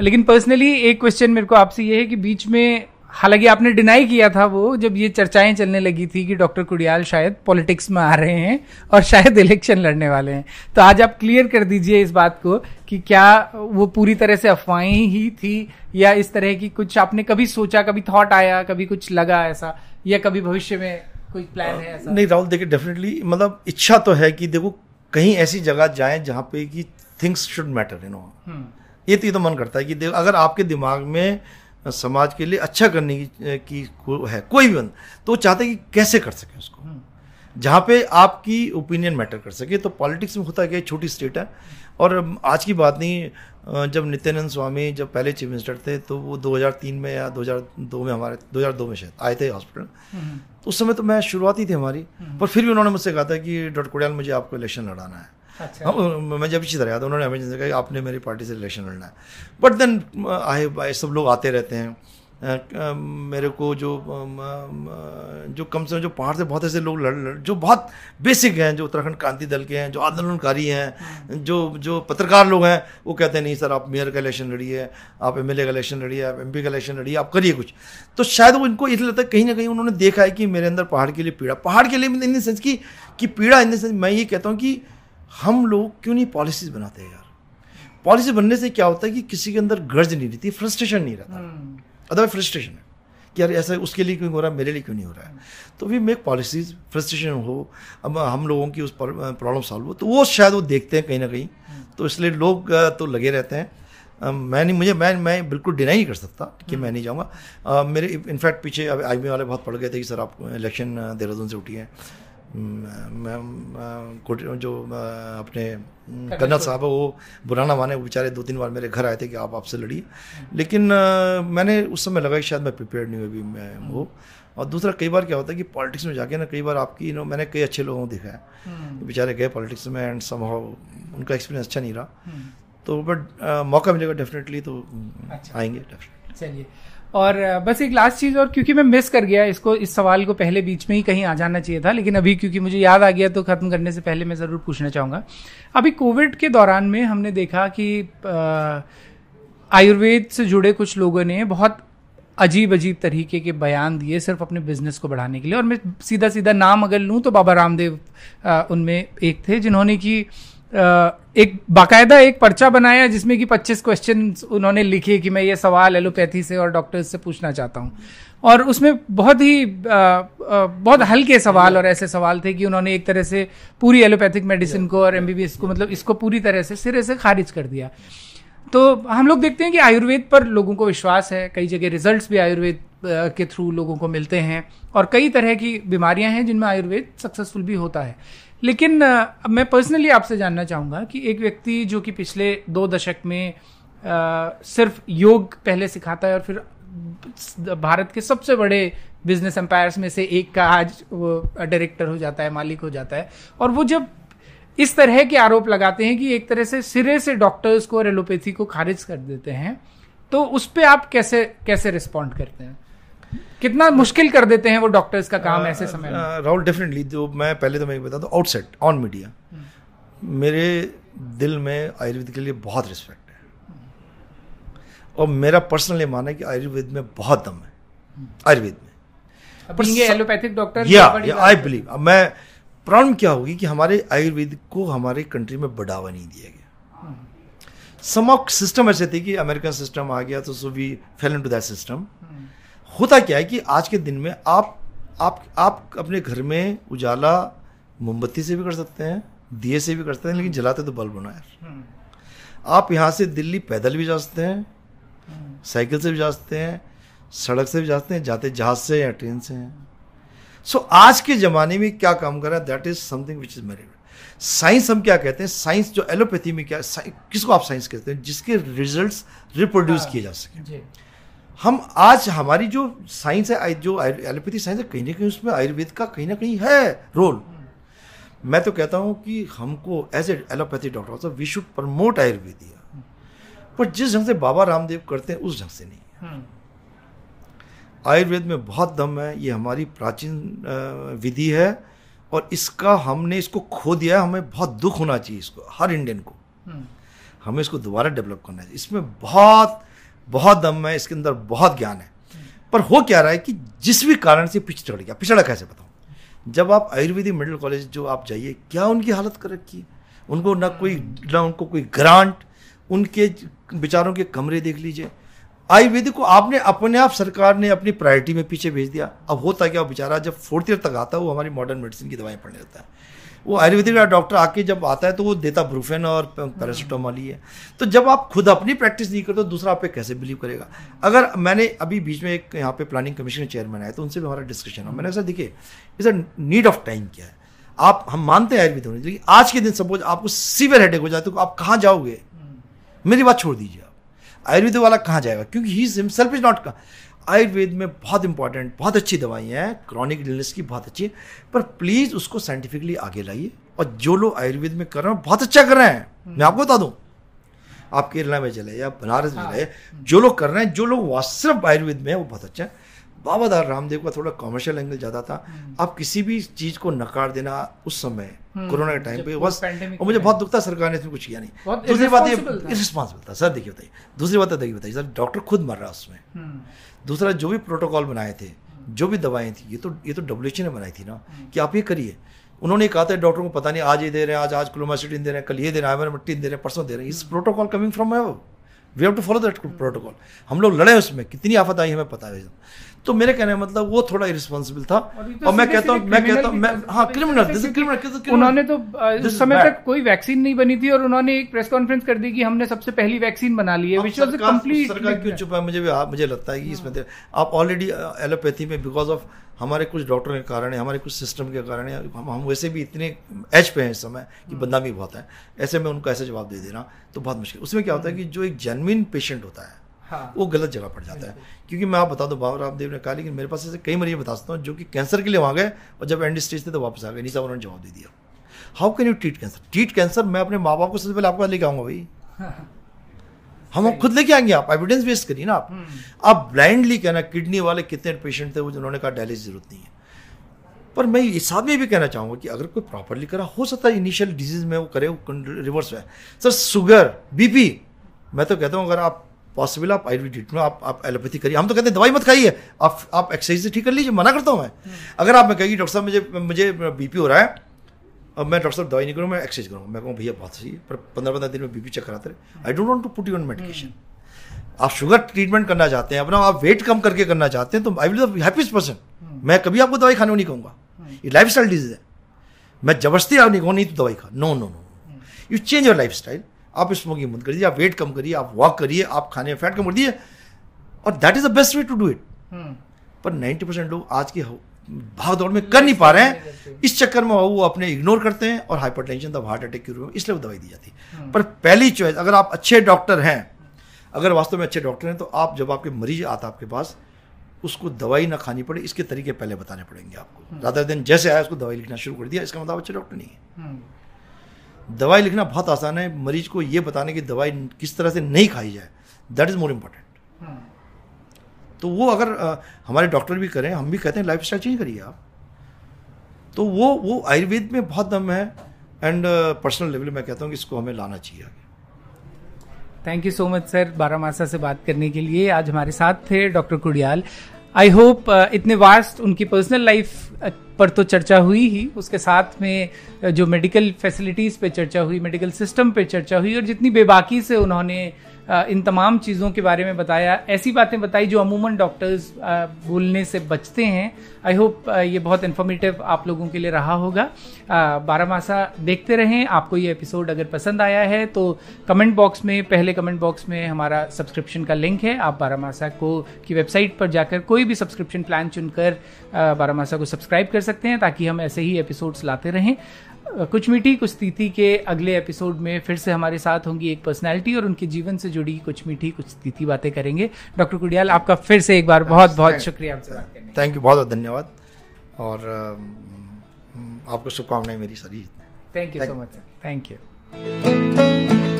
लेकिन पर्सनली एक क्वेश्चन मेरे को आपसे ये है कि बीच में हालाँकि आपने डिनाई किया था वो जब ये चर्चाएँ चलने लगी थी कि डॉक्टर कुड़ियाल शायद पॉलिटिक्स में आ रहे हैं और शायद इलेक्शन लड़ने वाले हैं। तो आज आप क्लियर कर दीजिए इस बात को कि क्या वो पूरी तरह से अफवाहें ही थी या इस तरह की कुछ आपने कभी सोचा कभी थॉट आया कभी कुछ लगा ऐसा या कभी भविष्य में कोई प्लान है ऐसा? नहीं राहुल देखिए डेफिनेटली मतलब इच्छा तो है कि देखो कहीं ऐसी जगह जाएँ जहाँ पे कि things should matter you know ये तो ये तो मन करता है कि देखो अगर आपके दिमाग में समाज के लिए अच्छा करने की, की को है कोई भी बंद तो वो चाहते हैं कि कैसे कर सकें उसको हम्म। जहाँ पे आपकी ओपिनियन मैटर कर सके तो पॉलिटिक्स में होता है कि छोटी स्टेट है और आज की बात नहीं जब नित्यानंद स्वामी जब पहले चीफ मिनिस्टर थे तो वो 2003 में या 2002 में हमारे 2002 में शायद आए थे हॉस्पिटल हम्म। तो उस समय तो मैं शुरुआती थी हमारी हम्म। पर फिर भी उन्होंने मुझसे कहा था कि डॉक्टर कुड़ियाल मुझे आपको इलेक्शन लड़ाना है अच्छा। हाँ, मैं जब इसी तरह आया था उन्होंने हमें कहा आपने मेरी पार्टी से इलेक्शन लड़ना है। बट देन आए सब लोग आते रहते हैं। मेरे को जो जो कम से कम जो पहाड़ से बहुत ऐसे लोग लड़, लड़ जो बहुत बेसिक हैं जो उत्तराखंड क्रांति दल के हैं जो आंदोलनकारी हैं जो जो पत्रकार लोग हैं वो कहते हैं नहीं सर आप मेयर का इलेक्शन लड़िए आप एमएलए का इलेक्शन लड़िए आप एम का इलेक्शन लड़िए आप करिए कुछ। तो शायद वो इनको इसलिए लगता है कहीं ना कहीं उन्होंने देखा है कि मेरे अंदर पहाड़ के लिए पीड़ा। पहाड़ के लिए इन द सेंस की कि पीड़ा इन देंस मैं ये कहता हूँ कि हम लोग क्यों नहीं पॉलिसीज़ बनाते हैं यार? पॉलिसी बनने से क्या होता है कि किसी के अंदर गर्ज नहीं रहती फ्रस्ट्रेशन नहीं रहता। हम्म। अदर फ्रस्ट्रेशन है कि यार ऐसा उसके लिए क्यों हो रहा है मेरे लिए क्यों नहीं हो रहा है? तो वी मेक पॉलिसीज़ फ्रस्ट्रेशन हो अब हम लोगों की उस प्रॉब्लम सॉल्व हो तो वो शायद वो देखते हैं कहीं ना कहीं। तो इसलिए लोग तो लगे रहते हैं। मैं नहीं मुझे मैं मैं बिल्कुल डिनाई नहीं कर सकता कि मैं नहीं जाऊँगा। मेरे इनफैक्ट पीछे अब आई वाले बहुत पड़ गए थे कि सर आप इलेक्शन देहरादून से उठी हैं। जो अपने कर्नल साहब है वो बुरा ना माने वो बेचारे दो तीन बार मेरे घर आए थे कि आप आपसे लड़िए लेकिन मैंने उस समय लगा कि शायद मैं प्रिपेयर नहीं हुई अभी मैं वो और दूसरा कई बार क्या होता है कि पॉलिटिक्स में जाके ना कई बार आपकी नो मैंने कई अच्छे लोगों को देखा है हम्म। बेचारे गए पॉलिटिक्स में एंड समहाउ उनका एक्सपीरियंस अच्छा नहीं रहा हम्म। तो बट मौका मिलेगा डेफिनेटली तो अच्छा। आएँगे डेफिनेटली चलिए और बस एक लास्ट चीज़ और, क्योंकि मैं मिस कर गया इसको, इस सवाल को पहले बीच में ही कहीं आ जाना चाहिए था, लेकिन अभी क्योंकि मुझे याद आ गया तो खत्म करने से पहले मैं ज़रूर पूछना चाहूँगा। अभी कोविड के दौरान में हमने देखा कि आयुर्वेद से जुड़े कुछ लोगों ने बहुत अजीब अजीब तरीके के बयान दिए सिर्फ़ अपने बिज़नेस को बढ़ाने के लिए। और मैं सीधा सीधा नाम अगर लूँ तो बाबा रामदेव उनमें एक थे, जिन्होंने की एक बाकायदा एक पर्चा बनाया जिसमें कि 25 क्वेश्चन उन्होंने लिखे कि मैं ये सवाल एलोपैथी से और डॉक्टर्स से पूछना चाहता हूँ। और उसमें बहुत ही आ, आ, बहुत हल्के सवाल और ऐसे सवाल थे कि उन्होंने एक तरह से पूरी एलोपैथिक मेडिसिन को और एमबीबीएस को मतलब इसको पूरी तरह से सिरे से खारिज कर दिया। तो हम लोग देखते हैं कि आयुर्वेद पर लोगों को विश्वास है कई जगह रिजल्ट्स भी आयुर्वेद के थ्रू लोगों को मिलते हैं और कई तरह की बीमारियाँ हैं जिनमें आयुर्वेद सक्सेसफुल भी होता है। लेकिन मैं पर्सनली आपसे जानना चाहूँगा कि एक व्यक्ति जो कि पिछले दो दशक में आ, सिर्फ़ योग पहले सिखाता है और फिर भारत के सबसे बड़े बिज़नेस एम्पायर्स में से एक का आज वो डायरेक्टर हो जाता है मालिक हो जाता है। और वो जब इस तरह के आरोप लगाते हैं कि एक तरह से सिरे से डॉक्टर्स को और एलोपैथी को खारिज कर देते हैं। तो उस पर आप कैसे कैसे रिस्पॉन्ड करते हैं? कितना मुश्किल कर देते हैं वो डॉक्टर्स का काम आ, ऐसे समय राहुल डेफिनेटली जो मैं पहले तो मैं बता दूँ आउटसेट ऑन मीडिया मेरे दिल में आयुर्वेद के लिए बहुत रिस्पेक्ट है। और मेरा पर्सनल ये मानना है कि आयुर्वेद में बहुत दम है आयुर्वेद में। एलोपैथिक डॉक्टर या आई बिलीव मैं प्रॉब्लम क्या होगी कि हमारे आयुर्वेद को हमारे कंट्री में बढ़ावा नहीं दिया गया। सम ऑफ़ सिस्टम ऐसे थे कि अमेरिकन सिस्टम आ गया तो so we fell into that system. होता क्या है कि आज के दिन में आप आप आप अपने घर में उजाला मोमबत्ती से भी कर सकते हैं, दिए से भी कर सकते हैं, लेकिन जलाते तो बल्ब होना यार आप यहाँ से दिल्ली पैदल भी जा सकते हैं, साइकिल से भी जा सकते हैं, सड़क से भी जा सकते हैं, जाते जहाज़ से या ट्रेन से हैं। सो so, आज के ज़माने में क्या काम कर रहा है? That is something which is मेरी साइंस हम क्या कहते हैं? साइंस जो एलोपैथी में क्या किसको आप साइंस कहते हैं? जिसके रिजल्ट्स रिप्रोड्यूस हाँ, किए जा सके। हम आज हमारी जो साइंस है जो एलोपैथी साइंस है कहीं ना कहीं उसमें आयुर्वेद का कहीं ना कहीं है रोल मैं तो कहता हूँ कि हमको as a allopathy doctor we should promote आयुर्वेदिया पर जिस ढंग से बाबा रामदेव करते हैं उस ढंग से नहीं। आयुर्वेद में बहुत दम है ये हमारी प्राचीन विधि है और इसका हमने इसको खो दिया हमें बहुत दुख होना चाहिए इसको हर इंडियन को। हम्म। हमें इसको दोबारा डेवलप करना चाहिए इसमें बहुत बहुत दम है इसके अंदर बहुत ज्ञान है। पर हो क्या रहा है कि जिस भी कारण से पिछड़ गया पिछड़ा कैसे बताऊँ? जब आप आयुर्वेदिक मेडिकल कॉलेज जो आप जाइए क्या उनकी हालत कर रखी है? उनको ना कोई ना उनको कोई ग्रांट उनके बेचारों के कमरे देख लीजिए। आयुर्वेदिक को आपने अपने आप सरकार ने अपनी प्रायोरिटी में पीछे भेज दिया। अब होता क्या बेचारा जब फोर्थ ईयर तक आता है, वो हमारी मॉडर्न मेडिसिन की दवाएँ पढ़ने लगता है। वो आयुर्वेदिक का डॉक्टर आके जब आता है तो वो देता ब्रूफेन और पैरासीटामोल ही है। तो जब आप खुद अपनी प्रैक्टिस नहीं करते तो दूसरा आप पे कैसे बिलीव करेगा? अगर मैंने अभी बीच में एक यहाँ पे प्लानिंग कमीशन चेयरमैन आया तो उनसे भी हमारा डिस्कशन हो। मैंने ऐसा देखिए, इस नीड ऑफ़ टाइम क्या है? आप, हम मानते हैं आयुर्वेद होने लेकिन आज के दिन सपोज़ आपको सीवियर हेडेक हो जाए तो आप कहाँ जाओगे? मेरी बात छोड़ दीजिए आयुर्वेद वाला कहाँ जाएगा? क्योंकि he himself is not Ayurveda में बहुत इंपॉर्टेंट बहुत अच्छी दवाइयाँ हैं। क्रॉनिक इलनेस की बहुत अच्छी है। पर प्लीज़ उसको साइंटिफिकली आगे लाइए। और जो लोग आयुर्वेद में कर रहे हैं बहुत अच्छा कर रहे हैं। हम्म। मैं आपको बता दूँ आप केरला में चले या बनारस में चले हाँ। जो लोग कर रहे हैं जो लोग वास्तव आयुर्वेद में है वो बहुत अच्छा है। बाबाधार रामदेव का थोड़ा कॉमर्शियल एंगल ज़्यादा था। हम्म। आप किसी भी चीज़ को नकार देना उस समय हम्म। कोरोना के टाइम पे बस और मुझे बहुत दुख था सरकार ने इसमें कुछ किया नहीं। दूसरी बात ये रिस्पॉन्सिबल था। सर देखिए बताइए। दूसरी बात देखिए बताइए। सर डॉक्टर खुद मर रहा उसमें। दूसरा जो भी प्रोटोकॉल बनाए थे जो भी दवाएँ थी ये तो ये तो डब्ल्यू ने बनाई थी ना। कि आप ये करिए। उन्होंने कहा था डॉक्टर को पता नहीं आज ये दे रहे हैं आज आज क्लोमासिटिन दे रहे हैं कल ये दे रहे हैं मट्टी दे रहे हैं परसों दे रहे हैं। इस protocol coming from we have to follow that protocol हम लोग लड़े उसमें। कितनी आफत आई हमें पता है। तो मेरे कहने मतलब वो थोड़ा इरिस्पॉन्सिबल था। तो और मैं कहता हूँ मैं कहता हूँ मैं हाँ क्रिमिनल दिस क्रिमिनल उन्होंने तो उस समय तक कोई वैक्सीन नहीं बनी थी और उन्होंने एक प्रेस कॉन्फ्रेंस कर दी कि हमने सबसे पहली वैक्सीन बना ली है विच वाज कंप्लीट सरकार क्यों चुप है? मुझे भी मुझे लगता है कि इसमें आप ऑलरेडी एलोपैथी में बिकॉज़ ऑफ़ हमारे कुछ डॉक्टरों के कारण है हमारे कुछ सिस्टम के कारण है हम हम वैसे भी इतने एच पे हैं इस समय कि बदनामी बहुत है। ऐसे में उनको ऐसे जवाब दे देना तो बहुत मुश्किल। उसमें क्या होता है कि जो एक जेनविन पेशेंट होता है हाँ। वो गलत जगह पड़ जाता है। क्योंकि मैं आप बता दूँ बाबा रामदेव ने कहा लेकिन मेरे पास ऐसे कई मरीज़ बता सकता हूँ जो कि कैंसर के लिए वहाँ गए और जब एंड स्टेज थे तो वापस आ गए। नहीं साहब उन्होंने जवाब दे दिया। How can you treat cancer treat cancer मैं अपने माँ बाप को सबसे पहले आपको लेके आऊँगा भाई। [LAUGHS] हम खुद लेके आएँगे आप। एविडेंस बेस्ड करिए ना आप। हम्म। आप ब्लाइंडली कहना किडनी वाले कितने पेशेंट थे वो जिन्होंने कहा डायलिस ज़रूरत नहीं है। पर मैं इस साथ में भी कहना चाहूँगा कि अगर कोई प्रॉपरली करा हो सकता है इनिशियल डिज़ीज़ में वो करे वो रिवर्स है। सर शुगर बीपी मैं तो कहता हूँ अगर आप पॉसिबल आप आयुर्वेदिक ट्रीटमेंट आप आप एलोपैथी करिए। हम तो कहते हैं दवाई मत खाइए। आप आप एक्सरसाइज से ठीक कर लीजिए मना करता हूँ मैं। अगर आप मैं कहेगी डॉक्टर साहब मुझे मुझे बीपी हो रहा है अब मैं डॉक्टर साहब दवाई नहीं करूँगा मैं एक्सरसाइज करूँगा। मैं कहूँ भैया बहुत सही है पर पंद्रह पंद्रह दिन में बीपी चेक कराते रहे। I don't want to put you on medication आप शुगर ट्रीटमेंट करना चाहते हैं अपना आप वेट कम करके करना चाहते हैं तो आई विल हैप्पीस्ट पर्सन मैं कभी आपको दवाई खाने को नहीं कहूँगा। ये लाइफ स्टाइल डिज़ीज़ है। मैं ज़बरदस्ती आप नहीं कहूँ नहीं तो दवाई खा। No no no you change your lifestyle आप स्मोकिंग बंद करिए आप वेट कम करिए आप वॉक करिए आप खाने में फैट कम कर दिए और that is the best way to do it पर 90 परसेंट लोग आज के भाग दौड़ में कर नहीं पा रहे हैं। इस चक्कर में वो अपने इग्नोर करते हैं और हाइपर टेंशन हार्ट अटैक के रूप में इसलिए वो दवाई दी जाती है। हम्म। पर पहली चॉइस अगर आप अच्छे डॉक्टर हैं अगर वास्तव में अच्छे डॉक्टर हैं तो आप जब आपके मरीज़ आता आपके पास उसको दवाई ना खानी पड़े इसके तरीके पहले बताने पड़ेंगे आपको। ज़्यादा हम्म। दिन जैसे आया उसको दवाई लिखना शुरू कर दिया इसका मतलब अच्छे डॉक्टर नहीं है। हम्म। दवाई लिखना बहुत आसान है मरीज़ को ये बताने की दवाई किस तरह से नहीं खाई जाए दैट इज़ मोर इम्पोर्टेंट तो वो अगर आ, हमारे डॉक्टर भी करें हम भी कहते हैं लाइफ स्टाइल चेंज करिए आप। तो वो वो आयुर्वेद में बहुत दम है एंड पर्सनल लेवल में कहता हूँ कि इसको हमें लाना चाहिए आगे। Thank you so much sir Baramasa से बात करने के लिए। आज हमारे साथ थे doctor Kudiyal. I hope uh, इतने वास्ट उनकी पर्सनल लाइफ uh, पर तो चर्चा हुई ही। उसके साथ में uh, जो मेडिकल फैसिलिटीज़ पे चर्चा हुई मेडिकल सिस्टम पे चर्चा हुई और जितनी बेबाकी से उन्होंने इन तमाम चीज़ों के बारे में बताया। ऐसी बातें बताई जो अमूमन डॉक्टर्स बोलने से बचते हैं। आई होप ये बहुत इन्फॉर्मेटिव आप लोगों के लिए रहा होगा। बारामासा देखते रहें। आपको ये एपिसोड अगर पसंद आया है तो कमेंट बॉक्स में, पहले कमेंट बॉक्स में हमारा सब्सक्रिप्शन का लिंक है। आप बारामासा को, की वेबसाइट पर जाकर कोई भी सब्सक्रिप्शन प्लान चुनकर बारामासा को सब्सक्राइब कर सकते हैं, ताकि हम ऐसे ही एपिसोड्स लाते रहें। कुछ मीठी कुछ तीथी के अगले एपिसोड में फिर से हमारे साथ होंगी एक पर्सनैलिटी और उनके जीवन से जुड़ी कुछ मीठी कुछ तीथी बातें करेंगे। डॉक्टर कुडियाल आपका फिर से एक बार बहुत बहुत शुक्रिया थैंक यू बहुत बहुत धन्यवाद। और आपको शुभकामनाएँ मेरी सारी। Thank you so much thank you